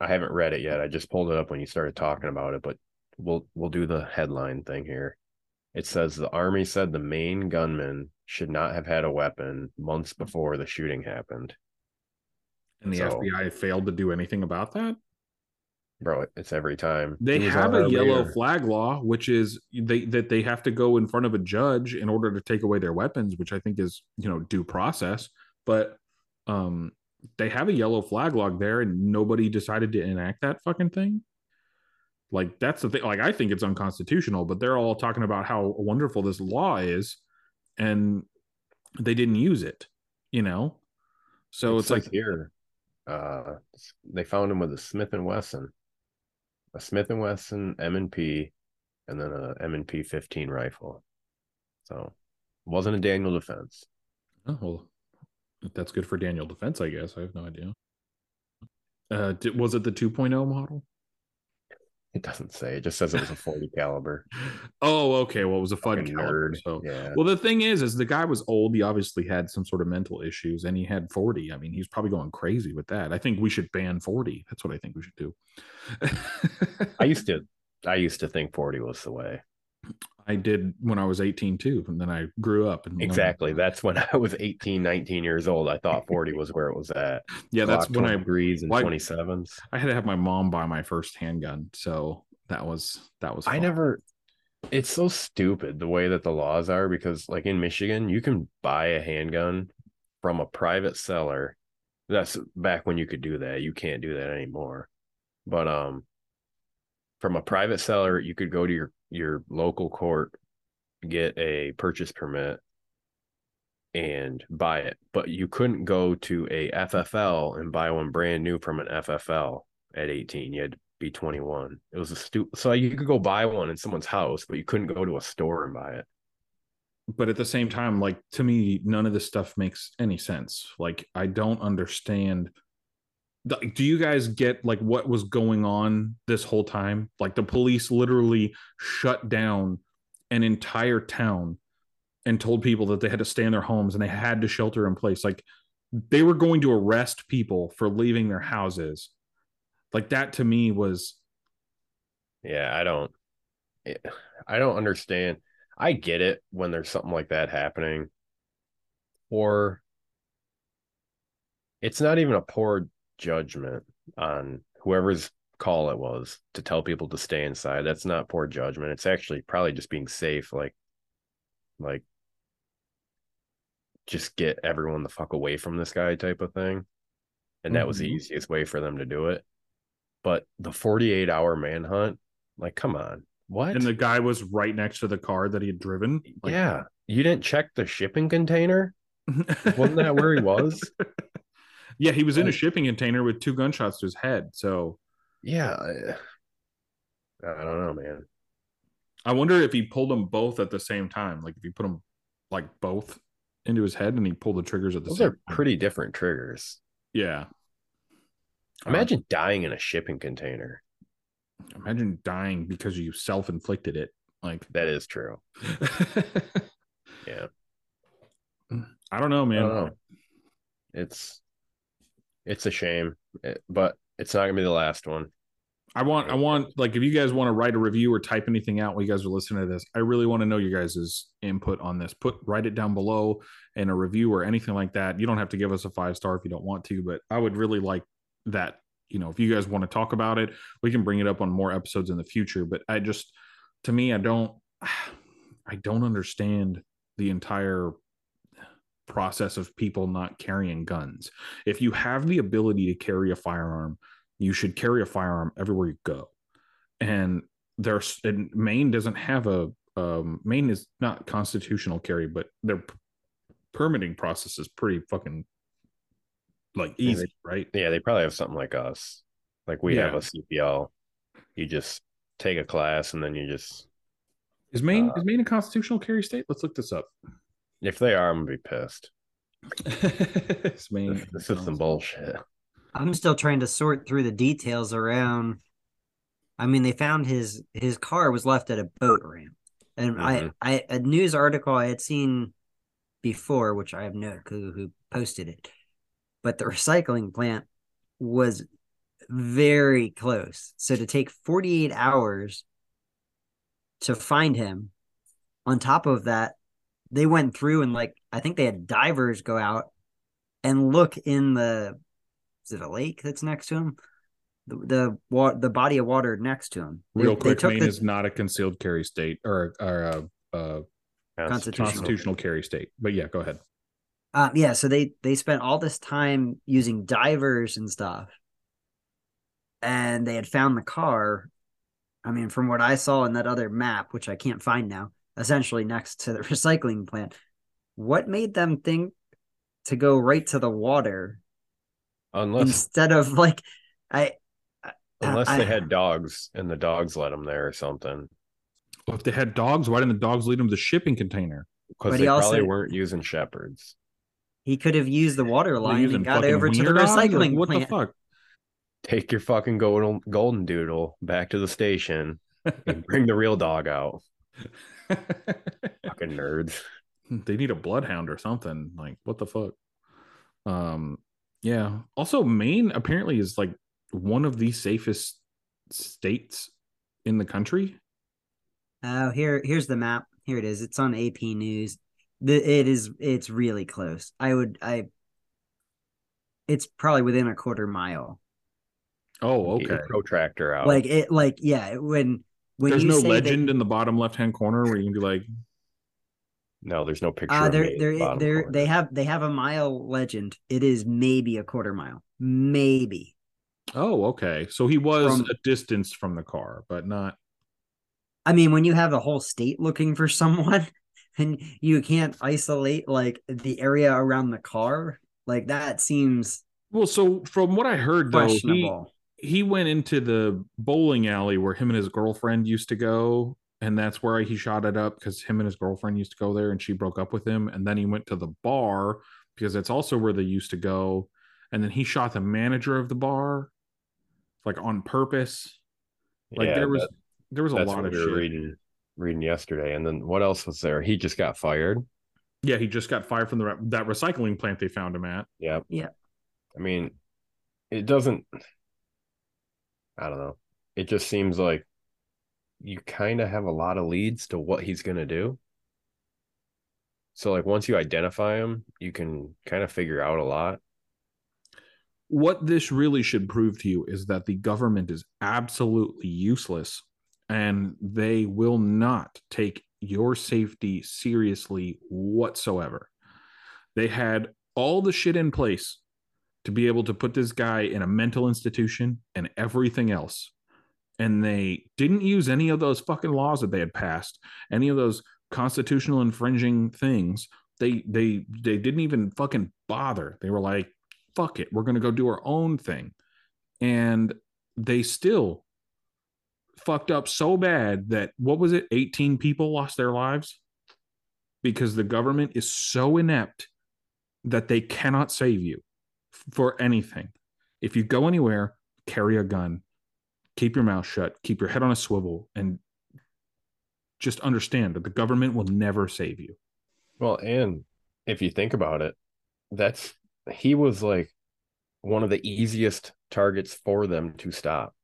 I haven't read it yet. I just pulled it up when you started talking about it, but we'll we'll do the headline thing here. It says the army said the Maine gunman should not have had a weapon months before the shooting happened. And the so, FBI failed to do anything about that? bro. It's every time They have a yellow flag law, which is they that they have to go in front of a judge in order to take away their weapons, which I think is you know due process. But um, they have a yellow flag log there, and nobody decided to enact that fucking thing. Like that's the thing. Like I think it's unconstitutional, but they're all talking about how wonderful this law is, and they didn't use it. You know, so It it's like says here, uh, they found him with a Smith and Wesson, a Smith and Wesson M and P, and then a M and P fifteen rifle. So, wasn't a Daniel defense. Oh, well, that's good for Daniel Defense, I guess. I have no idea. Uh, did, was it the 2.0 model? It doesn't say. It just says it was a forty caliber. Oh, okay. Well, it was a fun Fucking caliber, nerd. So, Yeah. well, the thing is, is the guy was old. He obviously had some sort of mental issues, and he had 40. I mean, he's probably going crazy with that. I think we should ban 40. That's what I think we should do. I used to, I used to think forty was the way. I did when I was 18 too, and then I grew up. And Exactly. That's when I was 18, 19 years old. I thought 40 was where it was at. Yeah, that's when I 23s and well, I- 27s. I had to have my mom buy my first handgun, so that was that was. I never it's so stupid the way that the laws are because like in Michigan, you can buy a handgun from a private seller. That's back when you could do that. You can't do that anymore. But um from a private seller, you could go to your your local court, get a purchase permit and buy it. But you couldn't go to a FFL and buy one brand new from an FFL at 18. You had to be 21. It was a stupid. So you could go buy one in someone's house, but you couldn't go to a store and buy it. but at the same time like to me none of this stuff makes any sense like i don't understand do you guys get like what was going on this whole time like the police literally shut down an entire town and told people that they had to stay in their homes and they had to shelter in place like they were going to arrest people for leaving their houses like that to me was Yeah, I don't. I don't understand. I get it when there's something like that happening, or it's not even a poor judgment on whoever's call it was to tell people to stay inside. That's not poor judgment. It's actually probably just being safe. Like, like, just get everyone the fuck away from this guy type of thing. And that was the Mhm. easiest way for them to do it. But the 48 hour manhunt, like, come on. What? and the guy was right next to the car that he had driven like, yeah. You didn't check the shipping container? Wasn't that where he was? Yeah, he was in a shipping container with two gunshots to his head. So Yeah. I, I don't know, man. I wonder if he pulled them both at the same time. Like if he put them like both into his head and he pulled the triggers at the Those same Those are time. pretty different triggers. Yeah. Uh, Imagine dying in a shipping container. Imagine dying because you self inflicted it. Like That is true. Yeah. I don't know, I man. don't know. It's it's a shame, it- but it's not gonna be the last one. I want, I want, like, if you guys want to write a review or type anything out while you guys are listening to this, I really want to know your guys' input on this. Put, write it down below in a review or anything like that. You don't have to give us a five star if you don't want to, but I would really like that. You know, if you guys want to talk about it, we can bring it up on more episodes in the future. But I just, to me, I don't, I don't understand the entire process of people not carrying guns. If you have the ability to carry a firearm, you should carry a firearm everywhere you go. And there's and Maine doesn't have a um, Maine is not constitutional carry, but their p- permitting process is pretty fucking like Yeah, easy, right? Yeah, they probably have something like us. Like we have a CPL. You just take a class and then you just Is Maine Uh, is Maine a constitutional carry state? Let's look this up. If they are, I'm gonna be pissed. Is This, this is some bullshit. I'm still trying to sort through the details around. I mean, they found his his car was left at a boat ramp, and Mhm. I I a news article I had seen before, which I have no clue who posted it, but the recycling plant was very close. So to take 48 hours to find him, on top of that, they went through and like I think they had divers go out and look in the is it a lake that's next to him the the, wa- the body of water next to him. They- Real quick, Maine the- is not a concealed carry state or or a, a Constitutional. constitutional carry state. But yeah, go ahead. Uh, yeah, so they they spent all this time using divers and stuff, and they had found the car. I mean, from what I saw in that other map, which I can't find now, essentially next to the recycling plant. What made them think to go right to the water Unless instead of like, I unless I- they had dogs and the dogs let them there or something. Well, if they had dogs, why didn't the dogs lead them to the shipping container? Because they he probably weren't using shepherds. he could have used the water line and got over to the wiener dogs? Recycling What plant. the fuck? Take your fucking golden golden doodle back to the station and bring the real dog out. Fucking nerds. they need a bloodhound or something. Like, what the fuck? Um, yeah. Also, Maine apparently is like one of the safest states in the country. Oh, here here's the map. Here it is. It's on AP News. The, it is it's really close. I would I it's probably within a quarter mile. Oh, okay. protractor out. Like it like yeah, when when There's you no say legend that, in the bottom left hand corner where you can be like, no, there's no picture. uh of there the there there they have they have a mile legend. It is maybe a quarter mile. Maybe. oh, okay. So he was From- a distance from the car, but not. I mean, when you have a whole state looking for someone and you can't isolate like the area around the car, like that seems Well, so from what I heard, though, he, questionable. He went into the bowling alley where him and his girlfriend used to go and that's where he shot it up because him and his girlfriend used to go there and she broke up with him and then he went to the bar because that's also where they used to go and then he shot the manager of the bar like on purpose like Yeah, there was that- there was a lot of we shit reading reading yesterday. And then what else was there? He just got fired. yeah he just got fired from the re- that recycling plant they found him at Yeah. Yeah. I mean, it doesn't. I don't know. It just seems like you kind of have a lot of leads to what he's going to do. So, like, once you identify him, you can kind of figure out a lot. what this really should prove to you is that the government is absolutely useless and they will not take your safety seriously whatsoever. They had all the shit in place to be able to put this guy in a mental institution and everything else. And they didn't use any of those fucking laws that they had passed, any of those constitutional infringing things. They they they didn't even fucking bother. They were like, fuck it, we're to go do our own thing. And they still fucked up so bad that what was it? 18 people lost their lives because the government is so inept that they cannot save you for anything. If you go anywhere, carry a gun, keep your mouth shut, keep your head on a swivel, and just understand that the government will never save you. Well, and if you think about it, that's he was like one of the easiest targets for them to stop.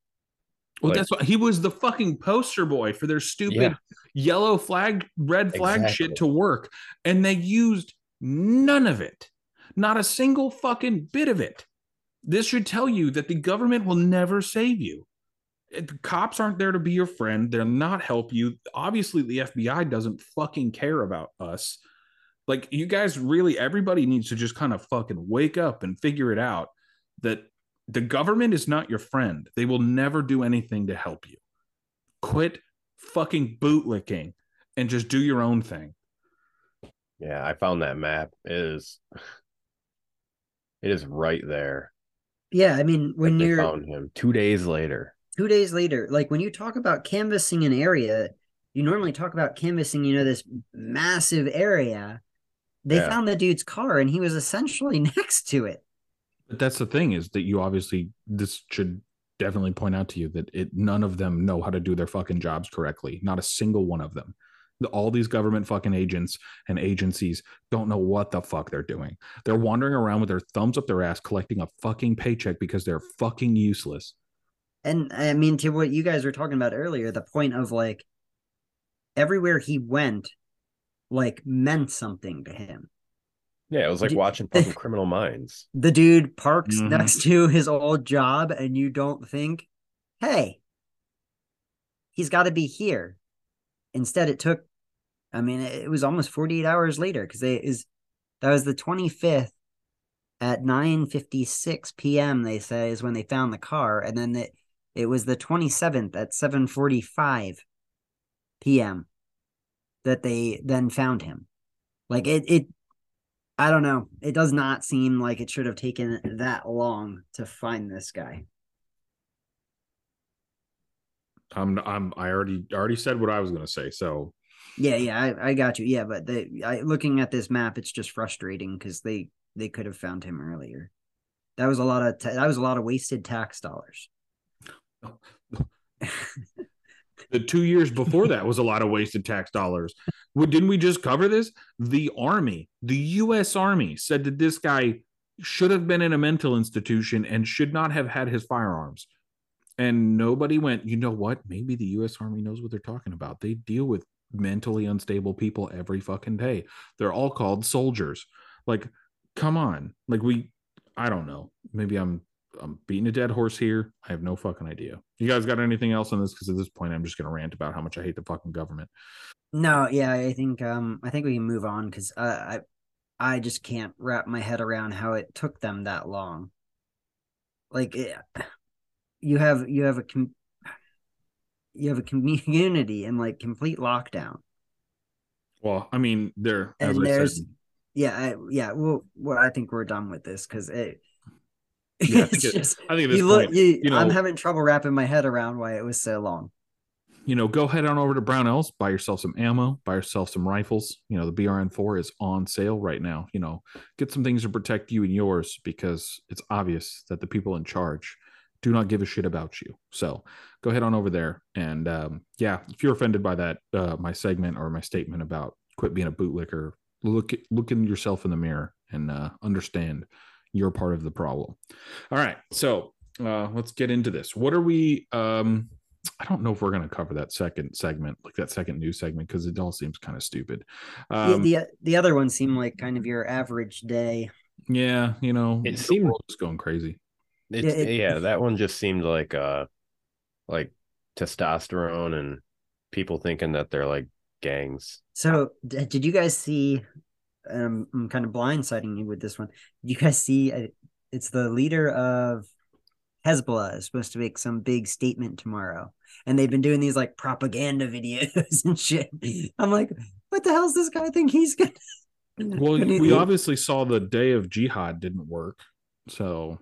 Well, Like- that's what he was the fucking poster boy for their stupid Yeah. yellow flag, red flag Exactly. shit to work. And they used none of it, not a single fucking bit of it. This should tell you that the government will never save you. The cops aren't there to be your friend. They're not help you. Obviously, the FBI doesn't fucking care about us. Like, you guys really, everybody needs to just kind of fucking wake up and figure it out that the government is not your friend. They will never do anything to help you. Quit fucking bootlicking and just do your own thing. Yeah, I found that map It is it is right there. Yeah, I mean, when they you're found him two days later. two days later, like when you talk about canvassing an area, you normally talk about canvassing, you know, this massive area. They Yeah. found the dude's car and he was essentially next to it. But that's the thing is that you obviously this should definitely point out to you that it none of them know how to do their fucking jobs correctly. Not a single one of them. The- All these government fucking agents and agencies don't know what the fuck they're doing. They're wandering around with their thumbs up their ass collecting a fucking paycheck because they're fucking useless. And I mean, to what you guys were talking about earlier, the point of like everywhere he went, like meant something to him. Yeah, it was like watching fucking Criminal Minds. The dude parks Mhm. next to his old job, and you don't think, hey, he's got to be here. Instead, it took, I mean, it was almost 48 hours later because they is that was the 25th at 9:56 p.m. They say is when they found the car, and then it it was the 27th at 7:45 p.m. that they then found him. Like it, it I don't know. It does not seem like it should have taken that long to find this guy. I'm I'm I already already said what I was gonna say. So Yeah, yeah, I, I got you. Yeah, but I looking at this map, it's just frustrating because they they could have found him earlier. That was a lot of ta- that was a lot of wasted tax dollars. the two years before that was a lot of wasted tax dollars. Well, Didn't we just cover this? The Army, the U.S. Army, said that this guy should have been in a mental institution and should not have had his firearms. And nobody went, you know what? Maybe the U.S. Army knows what they're talking about. They deal with mentally unstable people every fucking day. They're all called soldiers. Like, come on. Like, we, I don't know. Maybe I'm I'm beating a dead horse here. I have no fucking idea. You guys got anything else on this? Because at this point, I'm just gonna rant about how much I hate the fucking government. No, yeah, I think um I think we can move on because uh, I I just can't wrap my head around how it took them that long. Like it, you have you have a com- you have a community in like complete lockdown. Well, I mean, there And there's- Yeah, I, yeah. Well, well, I think we're done with this because it. Yeah, I think it- just I think you look. point, You, you I'm having trouble wrapping my head around why it was so long. you know, go head on over to Brownells, buy yourself some ammo, buy yourself some rifles. You know, the BRN4 is on sale right now. You know, get some things to protect you and yours because it's obvious that the people in charge do not give a shit about you. So go head on over there. And um, yeah, if you're offended by that, uh, my segment or my statement about quit being a bootlicker, look at, look in yourself in the mirror and uh, understand you're part of the problem. All right. So uh, let's get into this. What are we? Um, I don't know if we're going to cover that second segment, like that second news segment, because it all seems kind of stupid. Um, the, the the other one seemed like kind of your average day. yeah, you know, It the seemed- world going crazy. It's, Yeah, it- yeah, that one just seemed like uh like testosterone and people thinking that they're like gangs. So, did you guys see? Um, I'm kind of blindsiding you with this one. Did you guys see? uh, It's the leader of Hezbollah is supposed to make some big statement tomorrow, and they've been doing these like propaganda videos and shit. I'm like, what the hell's this guy think he's gonna? Well, gonna we obviously saw the day of jihad didn't work. So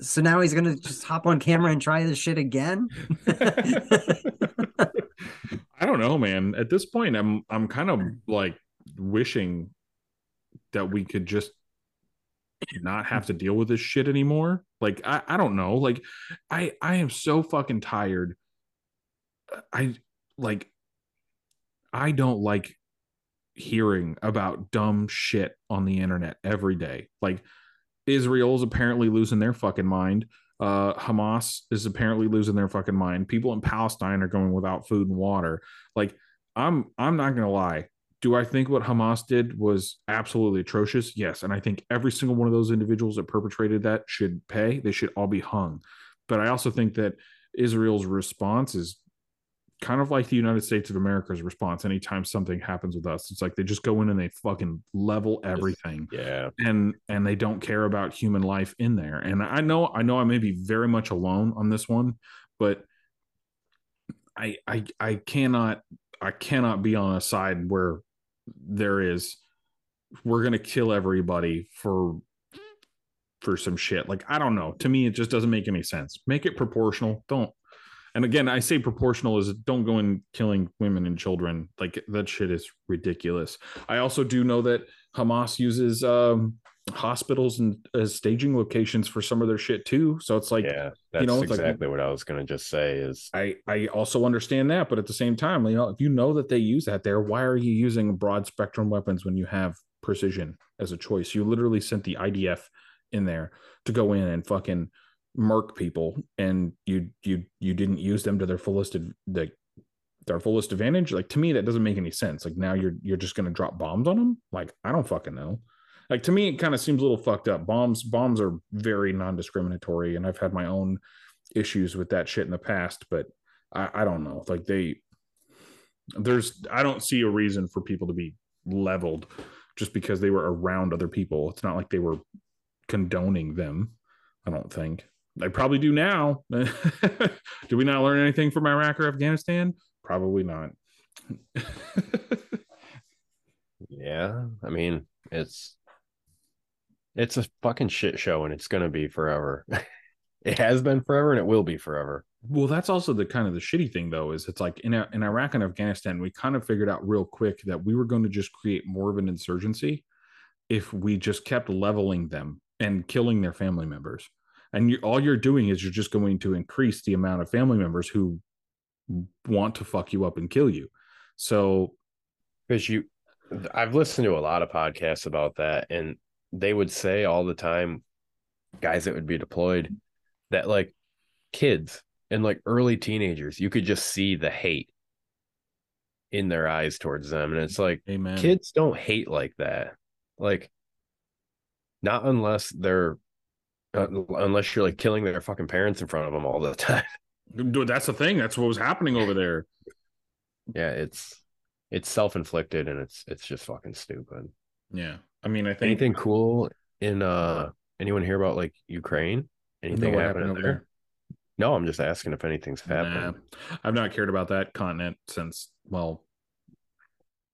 So now he's gonna just hop on camera and try this shit again. I don't know, man. At this point, I'm I'm kind of like wishing that we could just not have to deal with this shit anymore. Like I, I don't know. Like I I am so fucking tired. I like I don't like hearing about dumb shit on the internet every day. Like Israel's apparently losing their fucking mind. Uh, Hamas is apparently losing their fucking mind. People in Palestine are going without food and water. Like, I'm I'm not gonna lie. Do I think what Hamas did was absolutely atrocious? Yes, and I think every single one of those individuals that perpetrated that should pay. They should all be hung. But I also think that Israel's response is kind of like the United States of America's response anytime something happens with us. It's like they just go in and they fucking level everything. Yeah. and and they don't care about human life in there. And i know i know i may be very much alone on this one but i i i cannot i cannot be on a side where there is we're gonna kill everybody for for some shit. Like i don't know. To me it just doesn't make any sense. Make it proportional. Don't and again i say proportional is don't go in killing women and children like that shit is ridiculous i also do know that hamas uses um hospitals and as staging locations for some of their shit too so it's like yeah. That's know, it's like- exactly what I was gonna just say is I I also understand that, but at the same time, you know, if you know that they use that there, why are you using broad spectrum weapons when you have precision as a choice? You literally sent the IDF in there to go in and fucking murk people, and you you you didn't use them to their fullest ad- the their fullest advantage. Like to me, that doesn't make any sense. Like now you're you're just gonna drop bombs on them. Like I don't fucking know. like to me it kind of seems a little fucked up bombs bombs are very non-discriminatory and i've had my own issues with that shit in the past but i, I don't know like they there's i don't see a reason for people to be leveled just because they were around other people it's not like they were condoning them i don't think they probably do now. Do we not learn anything from iraq or afghanistan? Probably not. Yeah i mean it's it's a fucking shit show and it's gonna be forever. It has been forever and it will be forever. Well that's also the kind of the shitty thing though is it's like in, in iraq and afghanistan we kind of figured out real quick that we were going to just create more of an insurgency if we just kept leveling them and killing their family members and you, all you're doing is you're just going to increase the amount of family members who want to fuck you up and kill you so because you I've listened to a lot of podcasts about that, and they would say all the time, guys that would be deployed, that like kids and like early teenagers, you could just see the hate in their eyes towards them. And it's like, Amen. kids don't hate like that. Like, not unless they're, unless you're like killing their fucking parents in front of them all the time. Dude, that's the thing. That's what was happening over there. Yeah, it's it's self-inflicted and it's it's just fucking stupid. Yeah. I mean, I think Anything cool in uh anyone hear about like Ukraine? Anything what happening there? there? No, I'm just asking if anything's happened. Nah, I've not cared about that continent since well,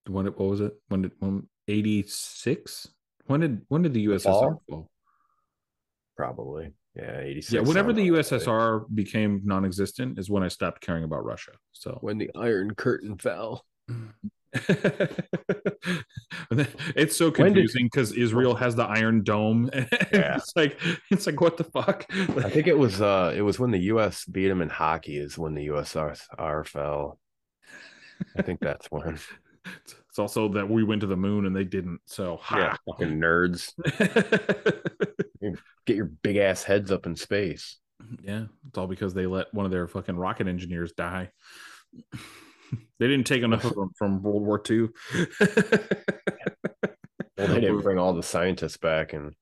when it what was it? When did when eighty six? When did when did the USSR fall? Probably. Yeah, 86. Yeah, whenever the right. USSR became non-existent is when I stopped caring about Russia. So When the Iron Curtain fell. it's so confusing because Israel has the Iron Dome. Yeah. it's like it's like what the fuck? I think it was uh it was when the US beat them in hockey is when the USSR fell. I think that's when. it's also that we went to the moon and they didn't. So yeah, ha. fucking nerds. Get your big ass heads up in space. yeah, it's all because they let one of their fucking rocket engineers die. they didn't take enough of them from World War II. Well, they didn't bring all the scientists back and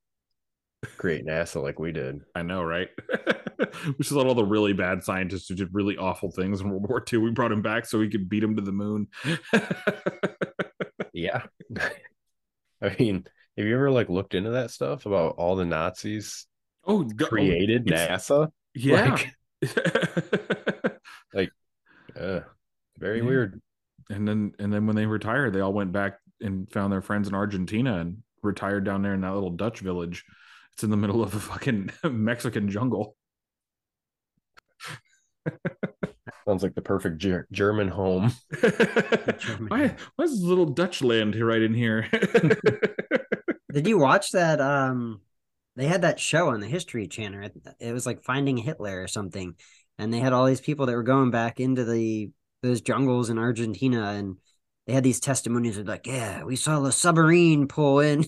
create NASA like we did. I know, right? we just let all the really bad scientists who did really awful things in World War II. We brought him back so we could beat him to the moon. Yeah. I mean, have you ever like looked into that stuff about all the Nazis oh, d- oh, created NASA? yeah. Like uh, very Yeah. weird. and then and then when they retired, they all went back and found their friends in Argentina and retired down there in that little Dutch village. It's in the middle of a fucking Mexican jungle. Sounds like the perfect Ger- German home. why, why is this little Dutch land here right in here? Did you watch that? Um, they had that show on the History Channel. It, it was like Finding Hitler or something, and they had all these people that were going back into the those jungles in Argentina, and they had these testimonies of like, yeah, we saw the submarine pull in,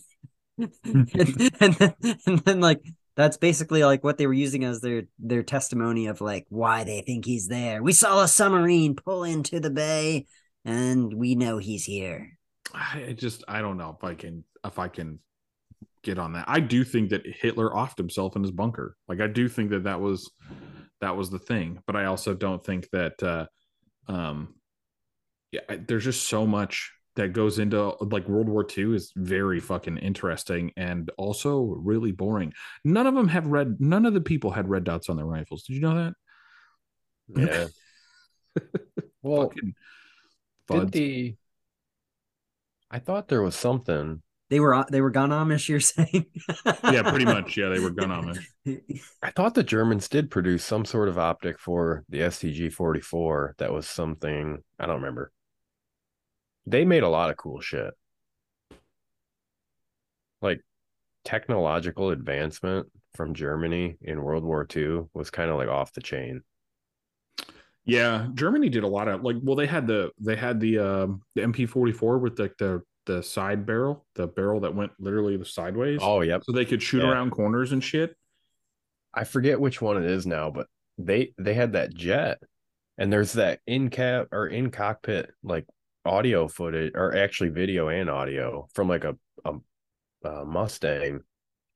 and, and, then, and then like that's basically like what they were using as their their testimony of like why they think he's there. We saw a submarine pull into the bay, and we know he's here. I just I don't know if I can if I can get on that. I do think that Hitler offed himself in his bunker. Like I do think that that was that was the thing, but I also don't think that uh um yeah, I- there's just so much that goes into like World War II is very fucking interesting and also really boring. None of them have red none of the people had red dots on their rifles. Did you know that? Yeah. well, fucking did fuds. the I thought there was something. They were they were gun Amish. You're saying? yeah, pretty much. Yeah, they were gun Amish. I thought the Germans did produce some sort of optic for the STG 44 that was something I don't remember. They made a lot of cool shit. Like technological advancement from Germany in World War II was kind of like off the chain. Yeah, Germany did a lot of like. Well, they had the they had the um the MP44 with like the the side barrel, the barrel that went literally the sideways, Oh, yep. so they could shoot Yeah. around corners and shit. I forget which one it is now, but they they had that jet, and there's that in cap or in cockpit like audio footage, or actually video and audio from like a a, uh, Mustang,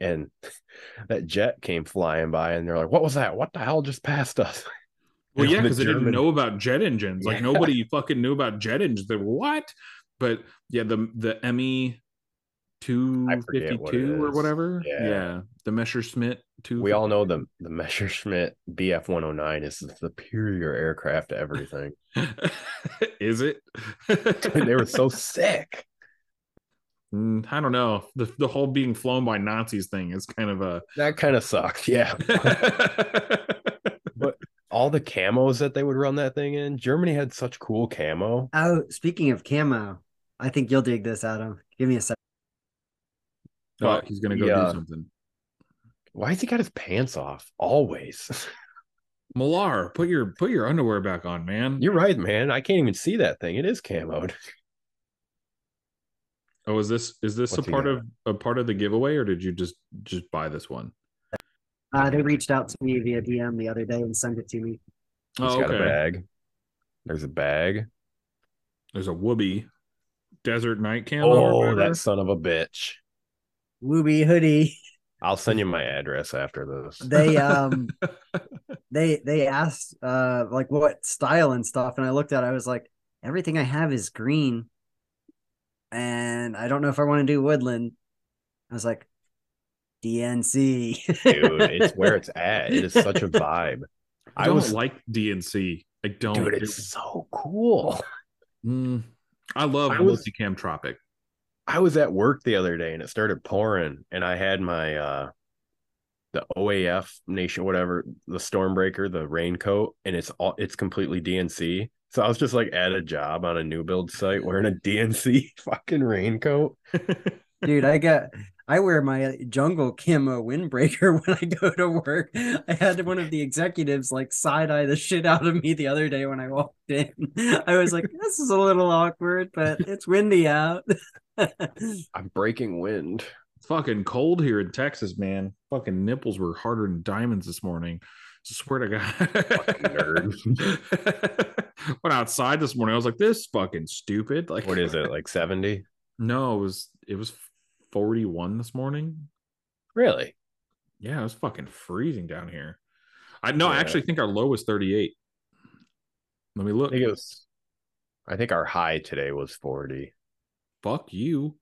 and that jet came flying by, and they're like, "What was that? What the hell just passed us?" Well, yeah, the because they didn't know about jet engines. Like Yeah. nobody fucking knew about jet engines. They were what? But yeah, the the ME two fifty two or whatever. Yeah. the Messerschmitt two. We all know the the Messerschmitt Bf one hundred nine is the superior aircraft to everything. Is it? they were so sick. Mm, I don't know. The the whole being flown by Nazis thing is kind of a. That kind of sucked. Yeah, but all the camos that they would run that thing in. Germany had such cool camo. Oh, speaking of camo, I think you'll dig this, Adam. Give me a second. Oh, he's gonna go Yeah. do something. Why has he got his pants off? Always. Millar, put your put your underwear back on, man. You're right, man. I can't even see that thing. It is camoed. Oh, is this is this What's a part of a part of the giveaway, or did you just just buy this one? Uh, they reached out to me via DM the other day and sent it to me. He's Oh, got a bag. There's a bag. There's a Wooby desert night camo. Oh, that son of a bitch. Wooby hoodie. I'll send you my address after this. They um they they asked uh like what style and stuff, and I looked at it, I was like, everything I have is green. And I don't know if I want to do woodland. I was like, DNC. Dude, it's where it's at. It is such a vibe. I I don't was like DNC. I don't. dude, It- it's so cool. Mm, I love I was- multicam tropic. I was at work the other day and it started pouring, and I had my uh the OAF nation, whatever, the Stormbreaker, the raincoat, and it's all it's completely DNC. So I was just like at a job on a new build site wearing a DNC fucking raincoat. Dude, I got I wear my jungle camo windbreaker when I go to work. I had one of the executives like side eye the shit out of me the other day when I walked in. I was like, this is a little awkward, but it's windy out. I'm breaking wind. It's fucking cold here in Texas, man. Fucking nipples were harder than diamonds this morning. I swear to God. Went outside this morning. I was like, this is fucking stupid. Like What is it, like 70? No, it was it was 41 this morning. Really? Yeah, it was fucking freezing down here. I no, I actually think our low was 38. Let me I look. think it was I think our high today was 40, Fuck you.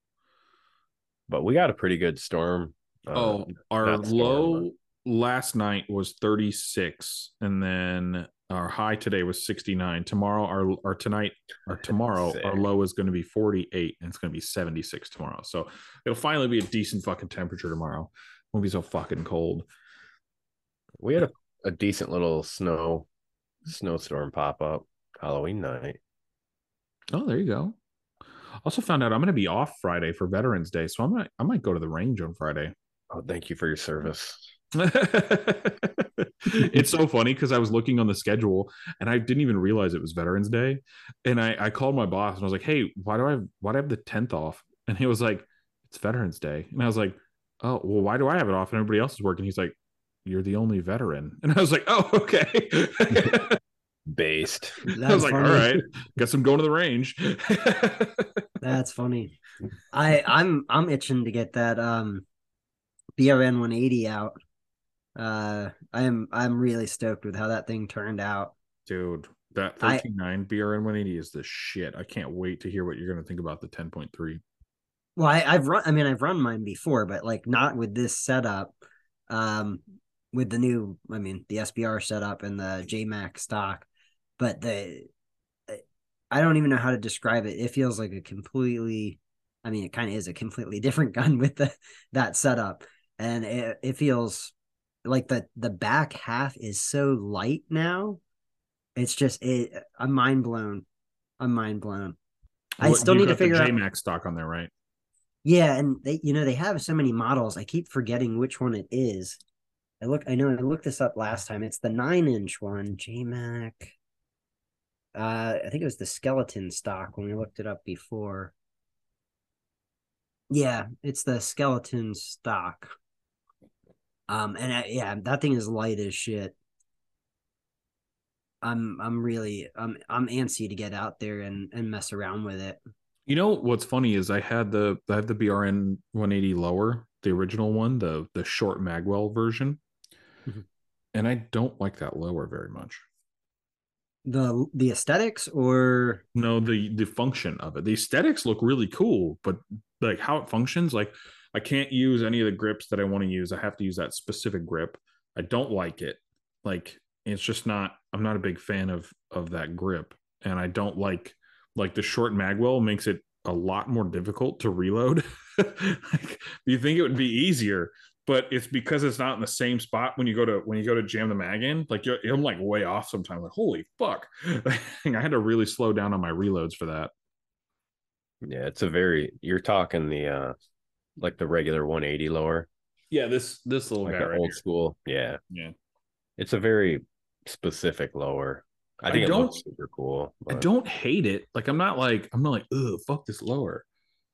but we got a pretty good storm. uh, oh, our storm, low last night was 36 and then our high today was 69 tomorrow our or tonight or tomorrow Sick. our low is going to be 48 and it's going to be 76 tomorrow so it'll finally be a decent fucking temperature tomorrow won't be so fucking cold we had a, a decent little snow snowstorm pop up Halloween night. oh there you go also found out i'm going to be off friday for veterans day so i might i might go to the range on friday Oh, thank you for your service. it's so funny because I was looking on the schedule and I didn't even realize it was Veterans Day. And I, I called my boss and I was like, Hey, why do I why do I have the 10th off? And he was like, It's Veterans Day. And I was like, Oh, well, why do I have it off and everybody else is working? He's like, You're the only veteran. And I was like, Oh, okay. Based. I was like, All right, guess I'm going to the range. That's funny. I I'm I'm itching to get that um BRN 180 out. Uh I'm I'm really stoked with how that thing turned out. Dude, that I- 13.9 BRN 180 is the shit. I can't wait to hear what you're going to think about the 10.3. Well, I, I've run I mean I've run mine before, but like not with this setup. Um with the new I mean the SBR setup and the JMac stock. But the uh, I don't even know how to describe it. It feels like a completely I mean it kind of is a completely different gun with the that setup. And it, it feels like the the back half is so light now. It's just it I'm mind blown. I'm mind blown. I still need to got the figure out JMac stock on there, right? yeah, and they you know they have so many models. I keep forgetting which one it is. I look I know I looked this up last time. It's the nine inch one, JMac. Uh I think it was the skeleton stock when we looked it up before. Yeah, it's the skeleton stock. Um and I, yeah, that thing is light as shit. I'm I'm really I'm I'm antsy to get out there and and mess around with it. You know what's funny is I had the I have the BRN 180 lower, the original one, the the short Magwell version, Mhm. and I don't like that lower very much. The the aesthetics or No, the the function of it. The aesthetics look really cool, but like how it functions, like I can't use any of the grips that I want to use. I have to use that specific grip. I don't like it. Like it's just not. I'm not a big fan of of that grip, and I don't like like the short magwell makes it a lot more difficult to reload. like you think it would be easier, but it's because it's not in the same spot when you go to when you go to jam the mag in. Like you're, I'm like way off sometimes. Like holy fuck! I had to really slow down on my reloads for that. Yeah, it's a very you're talking the uh like the regular 180 lower, Yeah, this this little like guy right old here. school. Yeah. Yeah. It's a very specific lower. I I think it don't- looks super cool. I don't hate it. Like I'm not like I'm not like ugh fuck this lower,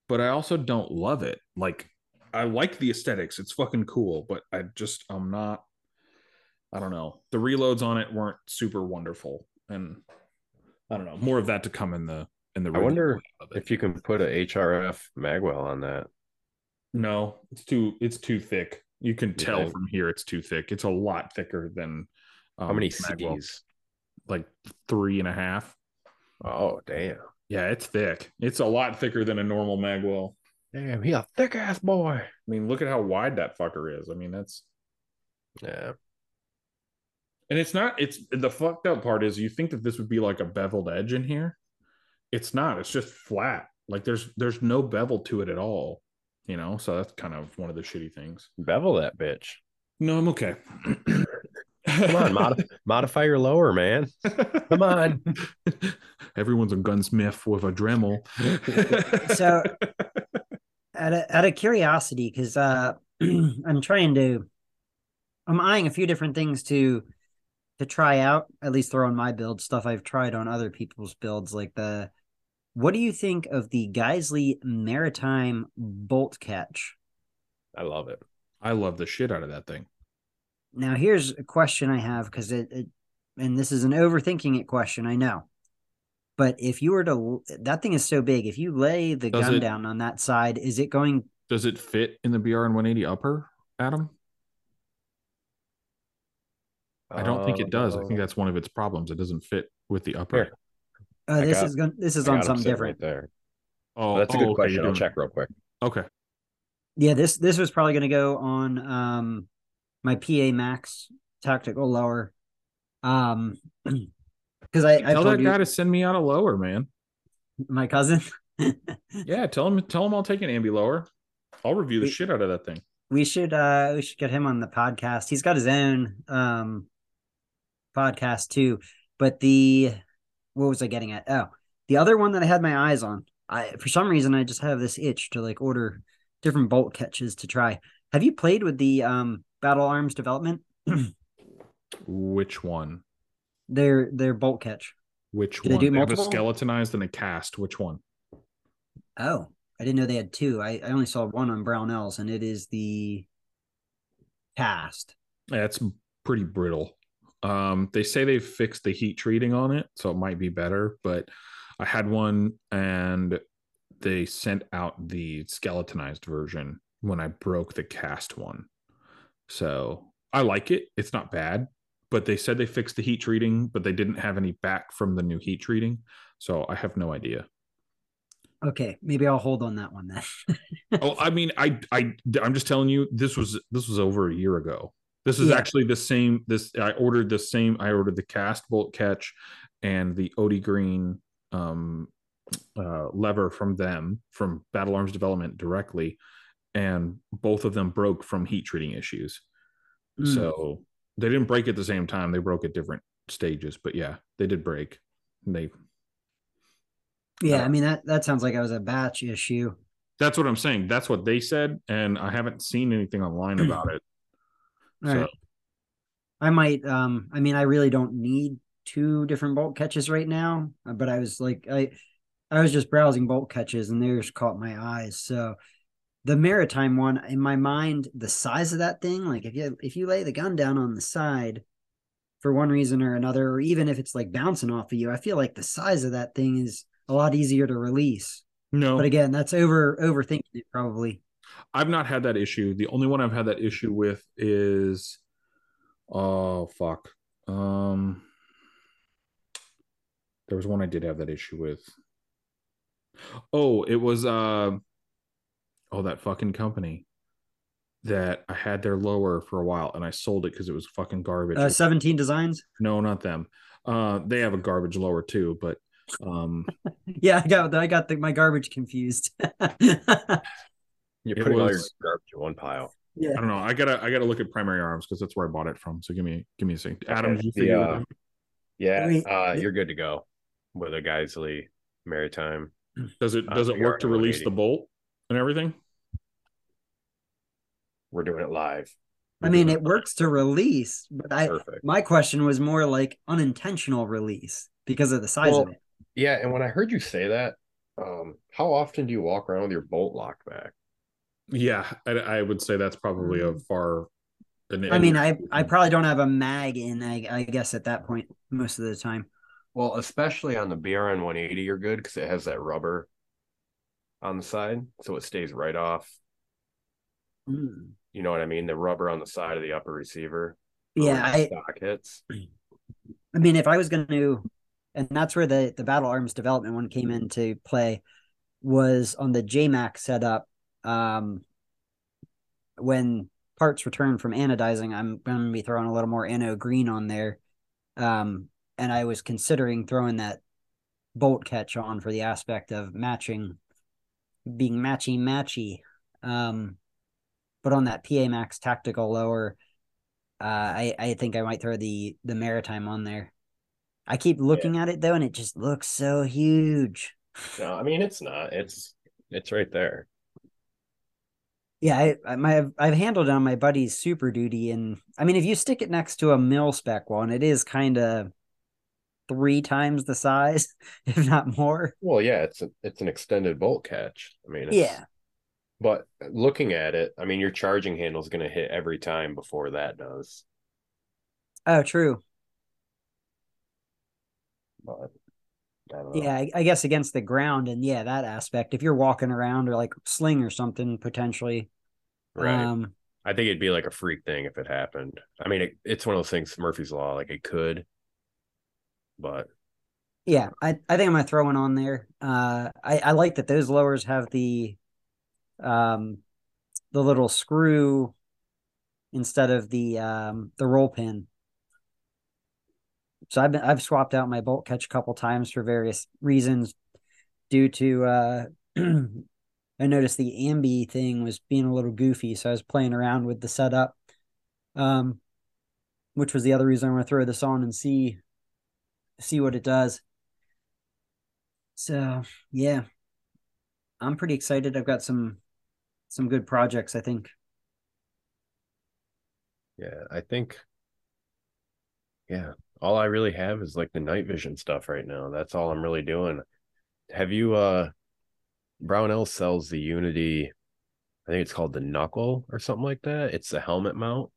but I also don't love it. Like I like the aesthetics. It's fucking cool, but I just I'm not. I don't know. The reloads on it weren't super wonderful, and I don't know. More of that to come in the in the. I wonder review of it. if you can put a HRF Magwell on that. no, it's too it's too thick. You can tell think? from here it's too thick. It's a lot thicker than. Um, How many Magwell. C's? Like three and a half. Oh damn. Yeah, it's thick. It's a lot thicker than a normal Magwell. Damn, he a thick ass boy. I mean, look at how wide that fucker is. I mean, that's Yeah. and it's not. It's the fucked up part is you think that this would be like a beveled edge in here. It's not. It's just flat. Like there's there's no bevel to it at all. You know, so that's kind of one of the shitty things. Bevel that bitch. No, I'm okay. Come on, modif- modify your lower, man. Come on. Everyone's a gunsmith with a Dremel. So- out of out of curiosity, because uh I'm trying to I'm eyeing a few different things to to try out, at least throw on my build, stuff I've tried on other people's builds, like the what do you think of the Geissele Maritime bolt catch? I love it. I love the shit out of that thing. Now here's a question I have because it, it and this is an overthinking it question, I know. But if you were to that thing is so big, if you lay the Does gun it- down on that side, is it going Does it fit in the BRN 180 upper, Adam? I don't think it does. I think Uh, that's one of its problems. It doesn't fit with the upper. Uh, this got- is going this is I on something different. right there. Oh, That's a oh, good okay, question. you're I'll check real quick. Okay. Yeah, this this was probably going to go on um my PA Max tactical lower. Um because I, I Tell that you guy to send me out a lower, man. my cousin. Yeah, tell him tell him I'll take an ambi lower. I'll review the We- shit out of that thing. we should uh we should get him on the podcast. He's got his own um podcast too. But the what was I getting at? Oh, the other one that I had my eyes on. I for some reason I just have this itch to like order different bolt catches to try. Have you played with the um Battle Arms development? Which one? Their their bolt catch. Which Do they one? do have a skeletonized and a cast. Which one? Oh, I didn't know they had two. I, I only saw one on Brownells, and it is the cast. That's pretty brittle. Um, they say they've fixed the heat treating on it, so it might be better. But I had one, and they sent out the skeletonized version when I broke the cast one. So I like it. It's not bad, but they said they fixed the heat treating, but they didn't have any back from the new heat treating. So I have no idea. Okay, maybe I'll hold on that one then. oh, I mean, I, I, I'm just telling you, this was this was over a year ago. This is Yeah. actually the same. This I ordered the same. I ordered the cast bolt catch and the OD Green um, uh, lever from them from Battle Arms Development directly, and both of them broke from heat treating issues. Mm. So they didn't break at the same time. They broke at different stages, but yeah, they did break. And they yeah, uh, I mean that that sounds like it was a batch issue. that's what I'm saying. That's what they said, and I haven't seen anything online about it. All so right. I might um I mean I really don't need two different bolt catches right now, but I was like I I was just browsing bolt catches and theirs caught my eyes. So the maritime one in my mind, the size of that thing, like if you if you lay the gun down on the side for one reason or another, or even if it's like bouncing off of you, I feel like the size of that thing is a lot easier to release No, But again, that's over overthinking it probably. I've not had that issue. The only one I've had that issue with is oh fuck. Um there was one I did have that issue with. Oh, it was uh oh that fucking company that I had their lower for a while and I sold it because it was fucking garbage. Uh, 17 designs. no, not them. Uh they have a garbage lower too, but um Yeah, I got I got the, my garbage confused. You're It putting all your garbage in one pile. yeah. I don't know. I gotta I gotta look at primary arms because that's where I bought it from. So give me give me a second. Adam, Okay, you figure the, it uh. Yeah, uh, you're good to go with a Geissele Maritime. Does it uh, does it work to release the bolt and everything? We're doing it live. I mean, it works to release, but I Perfect. my question was more like unintentional release because of the size Well, of it. Yeah, and when I heard you say that, um, how often do you walk around with your bolt locked back? Yeah, I, I would say that's probably a far. An, I mean, I I probably don't have a mag in. I, I guess at that point most of the time. Well, especially on the BRN 180, you're good because it has that rubber on the side, so it stays right off. Mm. You know what I mean? The rubber on the side of the upper receiver. Yeah, I stock hits. I mean, if I was going to, and that's where the the battle arms development one came into play, was on the JMac setup. Um, when parts return from anodizing, I'm going to be throwing a little more ano green on there. Um, and I was considering throwing that bolt catch on for the aspect of matching, being matchy matchy. Um, but on that PA Max tactical lower, uh, I I think I might throw the the maritime on there. I keep looking at it though, and it just looks so huge. No, I mean it's not. It's it's right there. Yeah, I, I my I've, I've handled it on my buddy's Super Duty, and I mean, if you stick it next to a mil spec one, it is kind of three times the size, if not more. Well, yeah, it's a, it's an extended bolt catch. I mean, it's, Yeah, But looking at it, I mean, your charging handle is going to hit every time before that does. oh, true. But I. Yeah, I, I guess against the ground, and yeah, that aspect. If you're walking around or like sling or something, potentially. right. Um, I think it'd be like a freak thing if it happened. I mean, it, it's one of those things. Murphy's law, like it could, but Yeah, I, I think I'm gonna throw one on there. Uh, I, I like that those lowers have the, um, the little screw instead of the um the roll pin. So I've been I've swapped out my bolt catch a couple times for various reasons, due to uh, I noticed the ambi thing was being a little goofy, so I was playing around with the setup, um, which was the other reason I'm going to throw this on and see see what it does. So yeah, I'm pretty excited. I've got some some good projects. I think. yeah, I think, yeah, all I really have is like the night vision stuff right now. That's all I'm really doing. Have you, uh, Brownell sells the Unity, I think it's called the Knuckle or something like that. It's a helmet mount.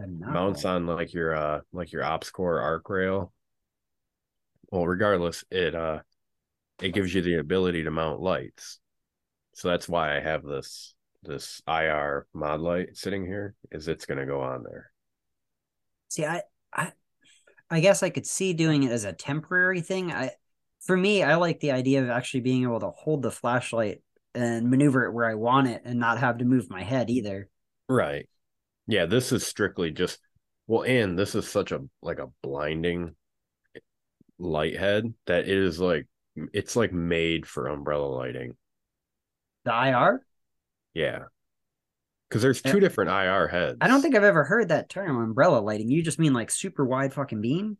mounts on like your uh like your ops core arc rail well regardless it uh it gives you the ability to mount lights so that's why i have this this ir Modlite sitting here is it's going to go on there See, I, I, I guess I could see doing it as a temporary thing. I, for me, I like the idea of actually being able to hold the flashlight and maneuver it where I want it, and not have to move my head either. right yeah this is strictly just well and this is such a like a blinding light head that it is like it's like made for umbrella lighting The IR. yeah because there's two different ir heads I don't think I've ever heard that term, umbrella lighting. You just mean like super wide fucking beam?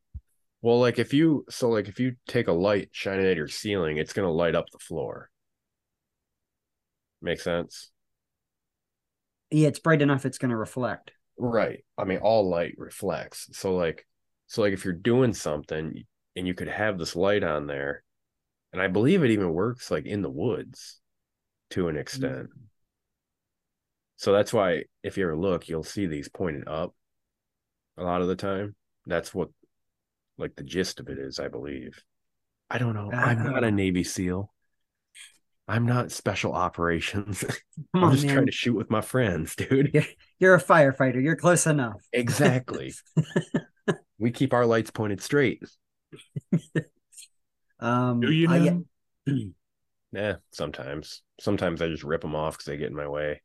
Well, like if you so like if you take a light, shine it at your ceiling, it's gonna light up the floor. Make sense? Yeah, it's bright enough it's going to reflect. Right. I mean, all light reflects. So like so like if you're doing something and you could have this light on there, and I believe it even works like in the woods to an extent. So that's why if you ever look, you'll see these pointed up a lot of the time. That's what like the gist of it is, I believe. I don't know. I'm not a Navy SEAL. I'm not special operations. I'm on, just man. trying to shoot with my friends, dude. You're, you're a firefighter. You're close enough. Exactly. we keep our lights pointed straight. Um, Do you I- know? Yeah, sometimes. Sometimes I just rip them off because they get in my way.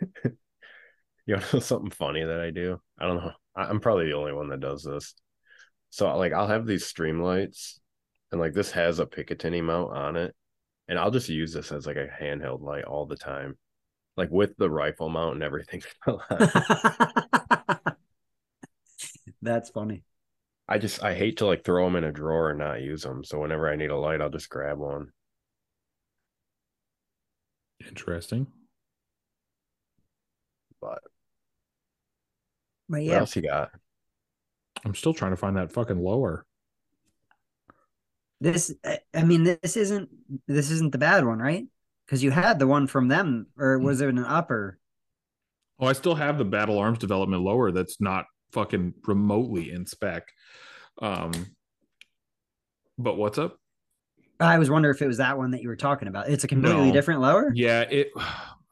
you know something funny that I do? I don't know. I'm probably the only one that does this. So like I'll have these stream lights and like this has a Picatinny mount on it. And I'll just use this as like a handheld light all the time. Like with the rifle mount and everything. That's funny. I just I hate to like throw them in a drawer and not use them. So whenever I need a light, I'll just grab one. Interesting. But But yeah. what else you got? I'm still trying to find that fucking lower. this I- I mean this isn't this isn't the bad one, right? Because you had the one from them, or hmm. was it an upper? Oh, I still have the battle arms development lower that's not fucking remotely in spec. Um, but what's up? I was wondering if it was that one that you were talking about. It's a completely No. different lower. Yeah, it.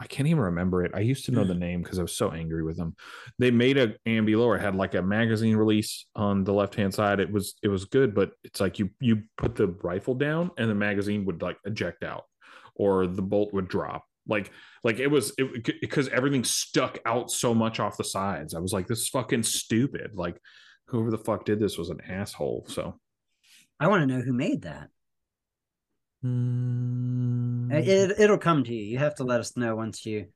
I can't even remember it. I used to know the name because I was so angry with them. They made a ambi lower, had like a magazine release on the left hand side. It was it was good, but it's like you you put the rifle down and the magazine would like eject out, or the bolt would drop. Like like it was it because everything stuck out so much off the sides. I was like, this is fucking stupid. Like whoever the fuck did this was an asshole. So I want to know who made that. Mm. It it'll come to you. You have to let us know once you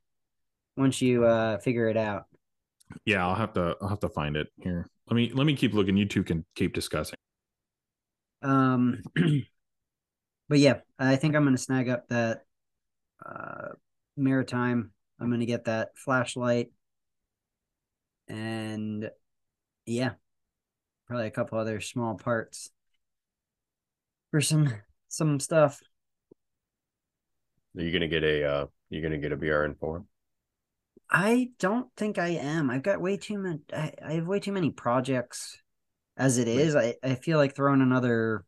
once you uh figure it out. yeah, I'll have to I'll have to find it here. Let me let me keep looking. You two can keep discussing. Um, but yeah, I think I'm gonna snag up that uh maritime. I'm gonna get that flashlight, and yeah, probably a couple other small parts for some some stuff. Are you gonna get a uh you're gonna get a BRN four? I don't think I am. I've got way too many. I, I have way too many projects as it is. I, I feel like throwing another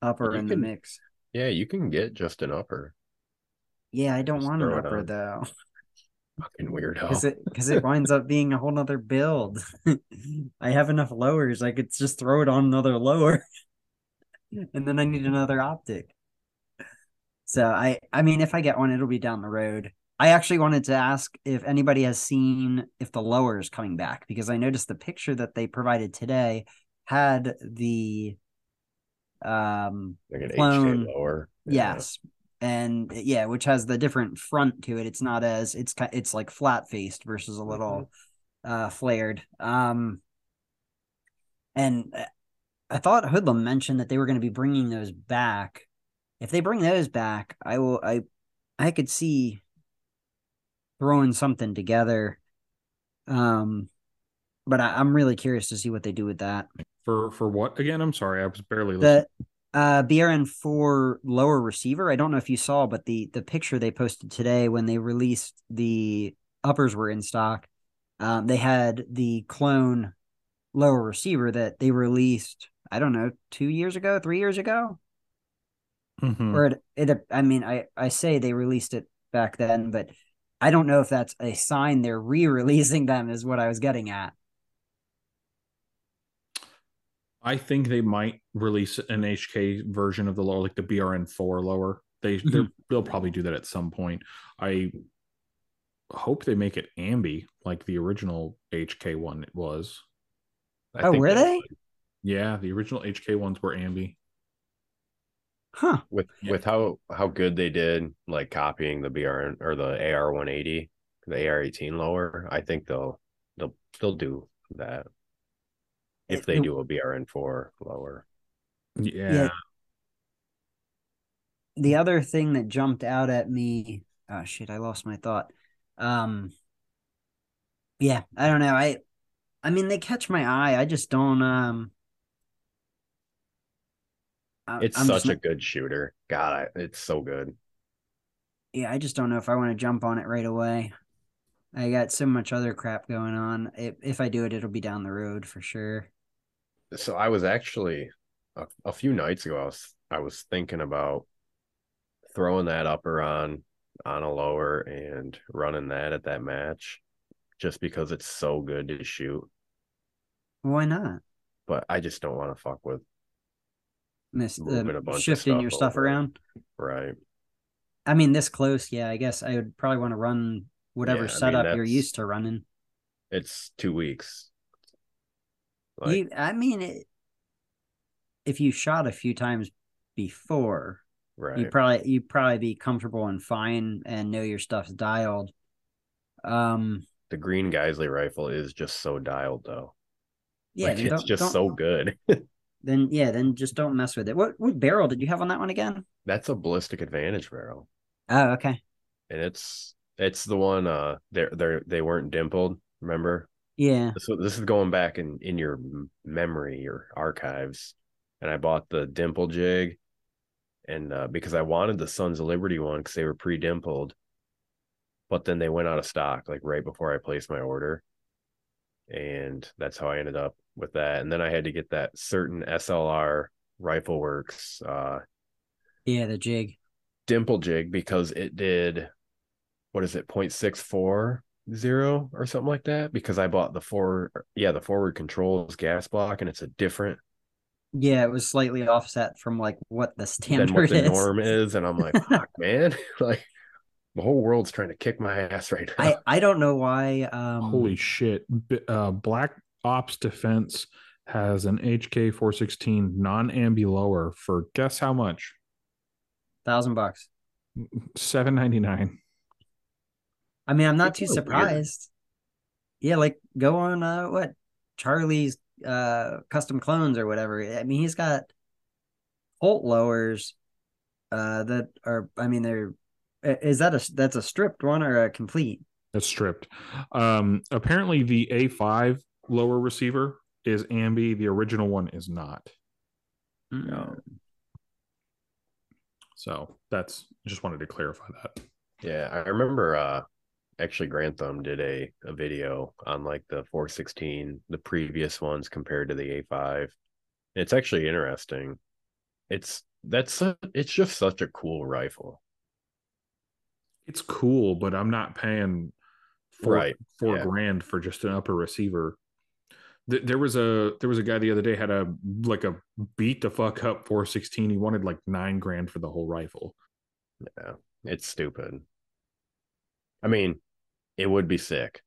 upper You in the mix. Yeah, you can get just an upper. Yeah, I don't want an upper on. though. Fucking weirdo. because it because it winds up being a whole nother build. I have enough lowers, I could just throw it on another lower, and then I need another optic. So I I mean, if I get one, it'll be down the road. I actually wanted to ask if anybody has seen if the lower is coming back because I noticed the picture that they provided today had the um like an clone. HK lower. Yeah. Yes. And yeah, which has the different front to it. It's not as it's it's like flat faced versus a little uh flared. Um and uh, I thought Hoodlum mentioned that they were going to be bringing those back. If they bring those back, I will I I could see throwing something together. Um but I, I'm really curious to see what they do with that. For for what again? I'm sorry, I was barely listening. the uh BRN four lower receiver. I don't know if you saw, but the the picture they posted today when they released the uppers were in stock. Um, they had the clone lower receiver that they released. I don't know, two years ago, three years ago, Mhm. or it, it. I mean, I I say they released it back then, but I don't know if that's a sign they're re-releasing them. Is what I was getting at. I think they might release an HK version of the lower, like the BRN four lower. They Mm-hmm. they're- they'll probably do that at some point. I hope they make it ambi like the original HK one was. I Oh, think were they? would. Yeah, the original HK ones were ambi. Huh. with Yeah. with how how good they did like copying the BRN or the AR 180, the AR 18 lower? I think they'll they'll they'll do that if they It- do a BRN four lower. Yeah. the other thing that jumped out at me oh shit i lost my thought um yeah i don't know i i mean they catch my eye i just don't um I- It's I'm such just a good shooter. God, I- it's so good. yeah i just don't know if i want to jump on it right away i got so much other crap going on if, if i do it it'll be down the road for sure So I was actually a, a few nights ago. I was I was thinking about throwing that upper on on a lower and running that at that match just because it's so good to shoot. Why not? But I just don't want to fuck with Miss uh, shifting stuff your stuff over. around. right. I mean, this close, yeah. I guess I would probably want to run whatever Yeah, I mean, setup you're used to running. It's two weeks. Like you, I mean, it, if you shot a few times before, right. you probably you probably be comfortable and fine and know your stuff's dialed. Um, the green Geissele rifle is just so dialed though. yeah, Like, it's just so good. Then yeah, then just don't mess with it. What what barrel did you have on that one again? That's a ballistic advantage barrel. Oh, okay. And it's it's the one uh they're they're they weren't dimpled, remember? Yeah. So this is going back in in your memory, your archives. And I bought the dimple jig and uh because I wanted the Sons of Liberty one because they were pre-dimpled. But then they went out of stock like right before I placed my order. And that's how I ended up with that. And then I had to get that certain SLR Rifle Works uh Yeah, the jig. dimple jig because it did what is it 0.640 or something like that because i bought the forward yeah the forward controls gas block and it's a different Yeah, it was slightly offset from like what the standard than what the is. norm is and i'm like fuck man like the whole world's trying to kick my ass right now I I don't know why. Um, Holy shit. B- Uh, Black Ops Defense has an HK 416 non ambi lower for guess how much? thousand bucks. 799 I mean, I'm not It's too so weird. surprised. Yeah, like go on uh what Charlie's uh custom clones or whatever. I mean, he's got Holt lowers uh that are I mean they're is that a that's a stripped one or a complete? That's stripped. Um, apparently, the A5 lower receiver is ambi. The original one is not. Mm. So that's just wanted to clarify that. yeah i remember uh actually Garand Thumb did a a video on like the 416 the previous ones compared to the a5 it's actually interesting it's that's a, it's just such a cool rifle It's cool, but I'm not paying four, Right, four yeah. grand for just an upper receiver. Th- There was a there was a guy the other day had a like a beat the fuck up 416. He wanted like nine grand for the whole rifle. Yeah, it's stupid. I mean, it would be sick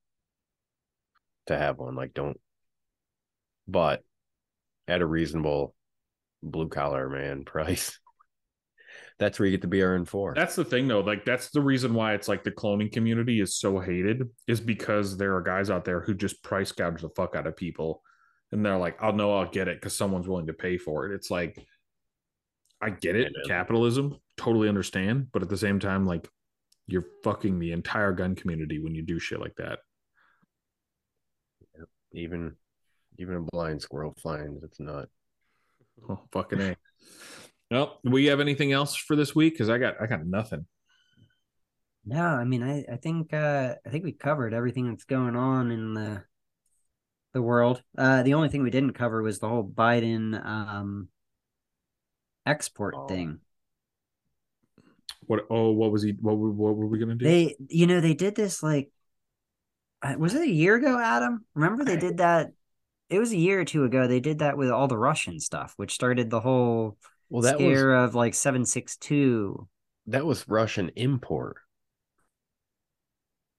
to have one. Like, don't, but at a reasonable blue collar man price. That's where you get the BRN four. That's the thing though. Like that's the reason why it's like the cloning community is so hated is because there are guys out there who just price gouge the fuck out of people. And they're like, oh, I'll know I'll get it because someone's willing to pay for it. It's like I get it, I capitalism, totally understand, but at the same time, like you're fucking the entire gun community when you do shit like that. Even, even a blind squirrel finds it's not. Oh, fucking a. Well, we have anything else for this week? Because I got I got nothing. No, I mean I, I think uh I think we covered everything that's going on in the the world. Uh the only thing we didn't cover was the whole Biden um export Oh. thing. What? Oh, what was he? What were, what were we gonna do? They you know they did this like uh, was it a year ago, Adam? Remember they did that it was a year or two ago. They did that with all the Russian stuff, which started the whole Well, that was scare of like 762. that was Russian import.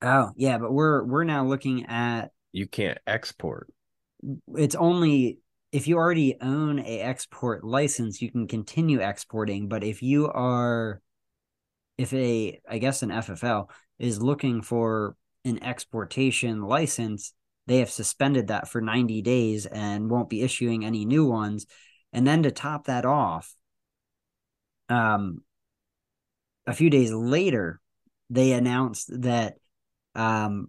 Oh, yeah, but we're we're now looking at You can't export. it's only if you already own a export license you can continue exporting but if you are if a i guess an ffl is looking for an exportation license they have suspended that for 90 days and won't be issuing any new ones and then to top that off um a few days later they announced that um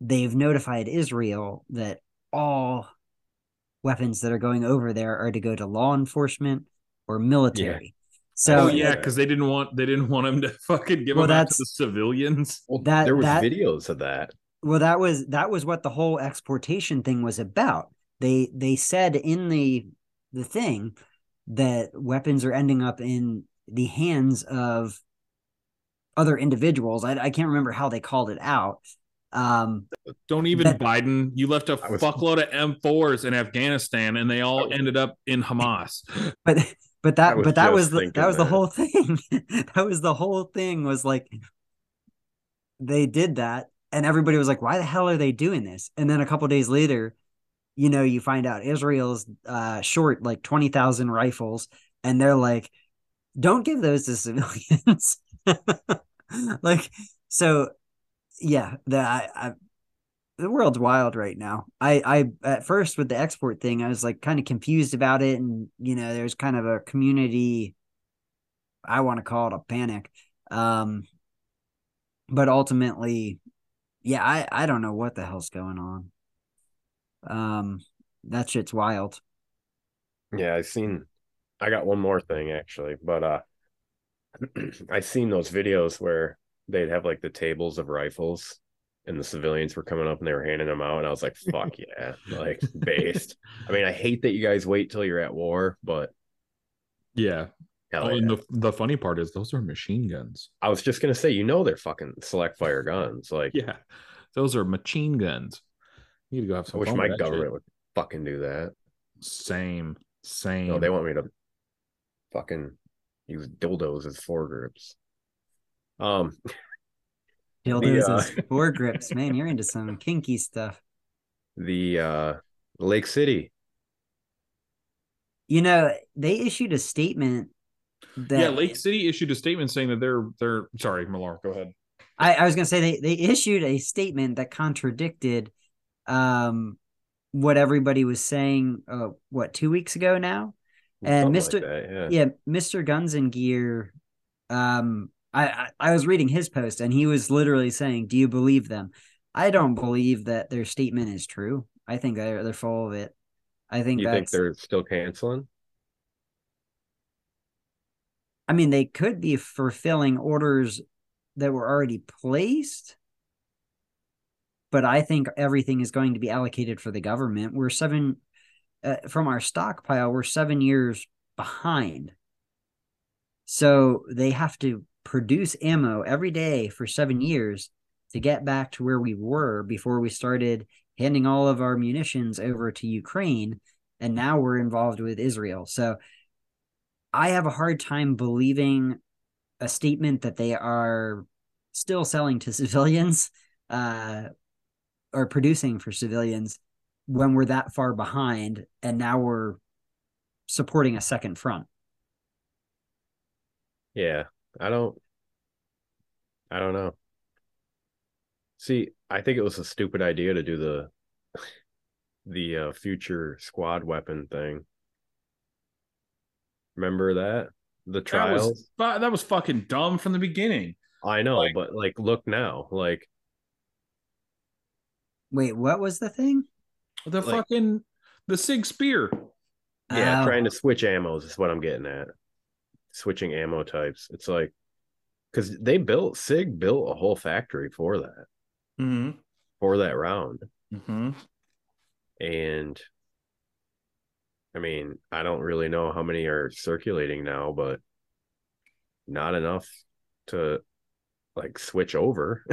they've notified Israel that all weapons that are going over there are to go to law enforcement or military. So oh yeah, because they didn't want they didn't want him to fucking give Well, them out to that's- the civilians. Well, That- there was that- videos of that. well that was that was what the whole exportation thing was about. They they said in the the thing that weapons are ending up in the hands of other individuals. I, I can't remember how they called it out. Um, Don't even That- Biden. You left a was- fuckload of M4s in Afghanistan, and they all ended up in Hamas. but but that was but that was the that was the whole thing. that was the whole thing was like they did that and everybody was like why the hell are they doing this? And then a couple days later, you know, you find out Israel's uh short like 20,000 rifles and they're like don't give those to civilians. like so yeah, the I, I the world's wild right now. I I at first with the export thing, I was like kind of confused about it, and you know, there's kind of a community. I want to call it a panic, um, but ultimately, yeah, I I don't know what the hell's going on. Um, that shit's wild. Yeah, I seen I got one more thing actually, but uh I seen those videos where they'd have like the tables of rifles and the civilians were coming up and they were handing them out and I was like, fuck yeah, like based. I mean, I hate that you guys wait till you're at war, but Yeah. Oh, yeah. and the the funny part is those are machine guns. I was just gonna say, you know they're fucking select fire guns. Like Yeah, those are machine guns. You need to go have some I wish my government shit. would fucking do that. Same, same. No, they want me to fucking use dildos as foregrips. Um Dildos uh, as foregrips, man. You're into some kinky stuff. the uh Lake City. You know, they issued a statement that yeah, Lake City issued a statement saying that they're they're sorry, Millar, go ahead. I, I was gonna say they they issued a statement that contradicted um what everybody was saying uh what two weeks ago now and something Mr. like that, yeah Mr. Guns and Gear um I, I was reading his post and he was literally saying do you believe them I don't believe that their statement is true I think they're they're full of it I think You think they're still canceling? I mean, they could be fulfilling orders that were already placed, but I think everything is going to be allocated for the government. We're seven uh, from our stockpile. We're seven years behind, so they have to produce ammo every day for seven years to get back to where we were before we started handing all of our munitions over to Ukraine, and now we're involved with Israel. So I have a hard time believing a statement that they are still selling to civilians uh, or producing for civilians when we're that far behind and now we're supporting a second front. Yeah, I don't. I don't know. See, I think it was a stupid idea to do the the uh, future squad weapon thing. Remember that the That trials? was that was fucking dumb from the beginning. I know, like- but like, look now, like Wait, what was the thing? The Like- fucking the Sig Spear. yeah, Oh, trying to switch ammos is what I'm getting at. Switching ammo types. It's like because they built Sig built a whole factory for that Mm-hmm. for that round. Mm-hmm. and I mean, I don't really know how many are circulating now, but not enough to like switch over.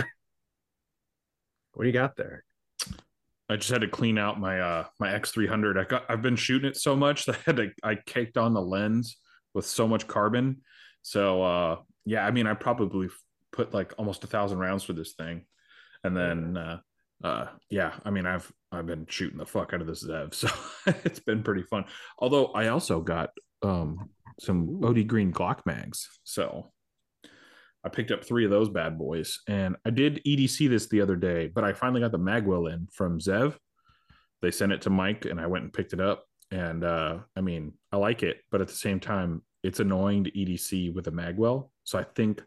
what do you got there? I just had to clean out my uh my X300. I got I've been shooting it so much that I had to I caked on the lens with so much carbon. So uh yeah, I mean I probably put like almost a thousand rounds for this thing. And then uh uh yeah, I mean I've I've been shooting the fuck out of this Zev. So it's been pretty fun. Although I also got um some OD green Glock mags. So I picked up three of those bad boys, and I did EDC this the other day, but I finally got the Magwell in from Zev. They sent it to Mike, and I went and picked it up. And uh, I mean, I like it, but at the same time, it's annoying to EDC with a Magwell. So I think,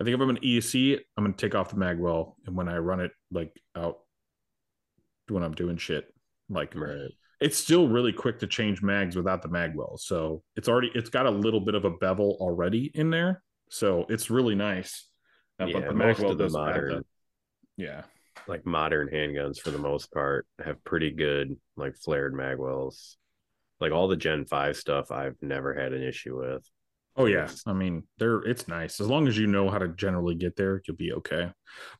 I think if I'm an to EDC, I'm going to take off the Magwell, and when I run it like out when I'm doing shit, like Right. it's still really quick to change mags without the magwell so it's already it's got a little bit of a bevel already in there so it's really nice Uh, Yeah, but the most magwell of the doesn't have modern that. yeah like modern handguns for the most part have pretty good like flared magwells. Like all the Gen 5 stuff I've never had an issue with. Oh yeah, I mean, they're it's nice as long as you know how to generally get there, you'll be okay.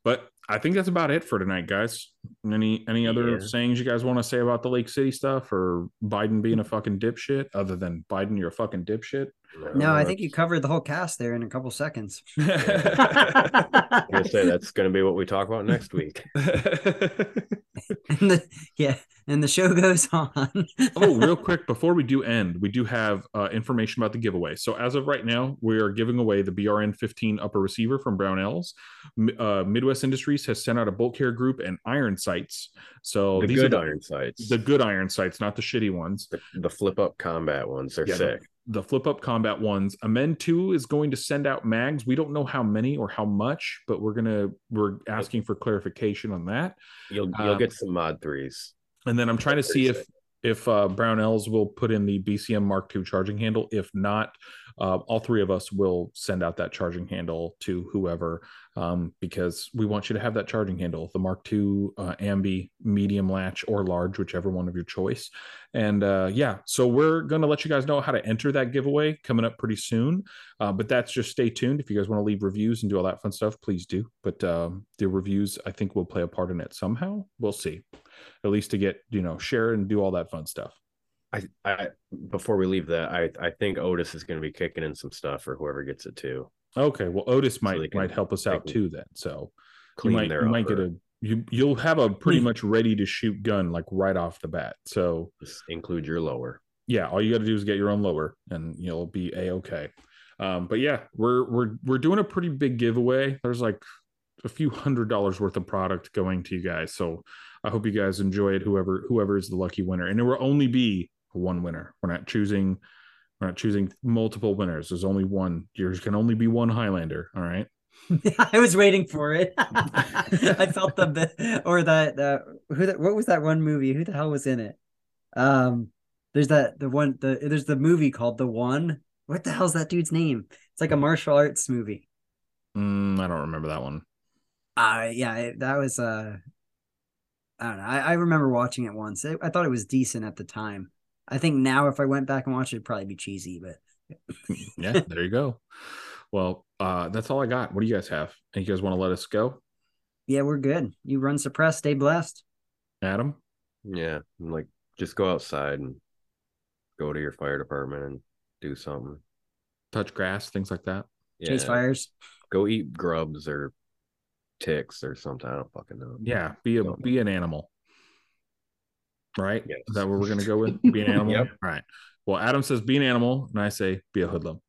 But I think that's about it for tonight, guys. Any any other Yeah. sayings you guys want to say about the Lake City stuff or Biden being a fucking dipshit? Other than Biden, you're a fucking dipshit. No, I think you covered the whole cast there in a couple seconds. I'm say that's gonna be what we talk about next week. and the, yeah, and the show goes on. oh, real quick before we do end, we do have uh, information about the giveaway. So as of right now, we are giving away the BRN 15 upper receiver from Brownells. M- Uh, Midwest Industries has sent out a bolt carrier group and iron sights. So the these good are the, iron sights, the good iron sights, not the shitty ones. the, the flip up combat ones, they're Yeah, sick. The flip up combat ones. Amend 2 is going to send out mags. We don't know how many or how much, but we're gonna we're asking for clarification on that. You'll you'll Um, get some mod threes. And then I'm trying to see if if uh, Brownells will put in the BCM Mark II charging handle. If not, uh, all three of us will send out that charging handle to whoever um, because we want you to have that charging handle, the Mark II uh, Ambi medium latch or large, whichever one of your choice. And uh, yeah, so we're going to let you guys know how to enter that giveaway coming up pretty soon. Uh, but that's just stay tuned. If you guys want to leave reviews and do all that fun stuff, please do. But um, the reviews, I think, will play a part in it somehow. We'll see at least to get you know share and do all that fun stuff. I, I before we leave that, I I think Otis is going to be kicking in some stuff or whoever gets it too. Okay, well Otis might can- might help us out too then. So you might you might get a you you'll have a pretty Hmm. much ready to shoot gun like right off the bat. So Just include your lower. yeah, all you got to do is get your own lower and you'll be a okay. Um, but yeah, we're we're we're doing a pretty big giveaway. There's like a few hundred dollars worth of product going to you guys. So I hope you guys enjoy it. Whoever whoever is the lucky winner, and it will only be one winner. We're not choosing we're not choosing multiple winners. There's only one. There can only be one Highlander. All right. I was waiting for it. I felt the bit, or that uh, who that what was that one movie? Who the hell was in it? Um, there's that the one the there's the movie called The One. What the hell's that dude's name? It's like a martial arts movie. Mm, I don't remember that one. Uh yeah, it, that was uh I don't know. I, I remember watching it once. I, I thought it was decent at the time. I think now if I went back and watched it, it'd probably be cheesy, but yeah, there you go. Well, uh, that's all I got. What do you guys have? And you guys want to let us go, yeah, we're good. You run suppress, stay blessed. Adam? Yeah, and, like just go outside and go to your fire department and do something. Touch grass, things like that. Yeah, Chase fires. go eat grubs or ticks or something. I don't fucking know. Yeah, be a be an animal. Right? Yes. Is that where we're gonna go with? Be an animal. Yep. All right. Well, Adam says be an animal, and I say be a hoodlum.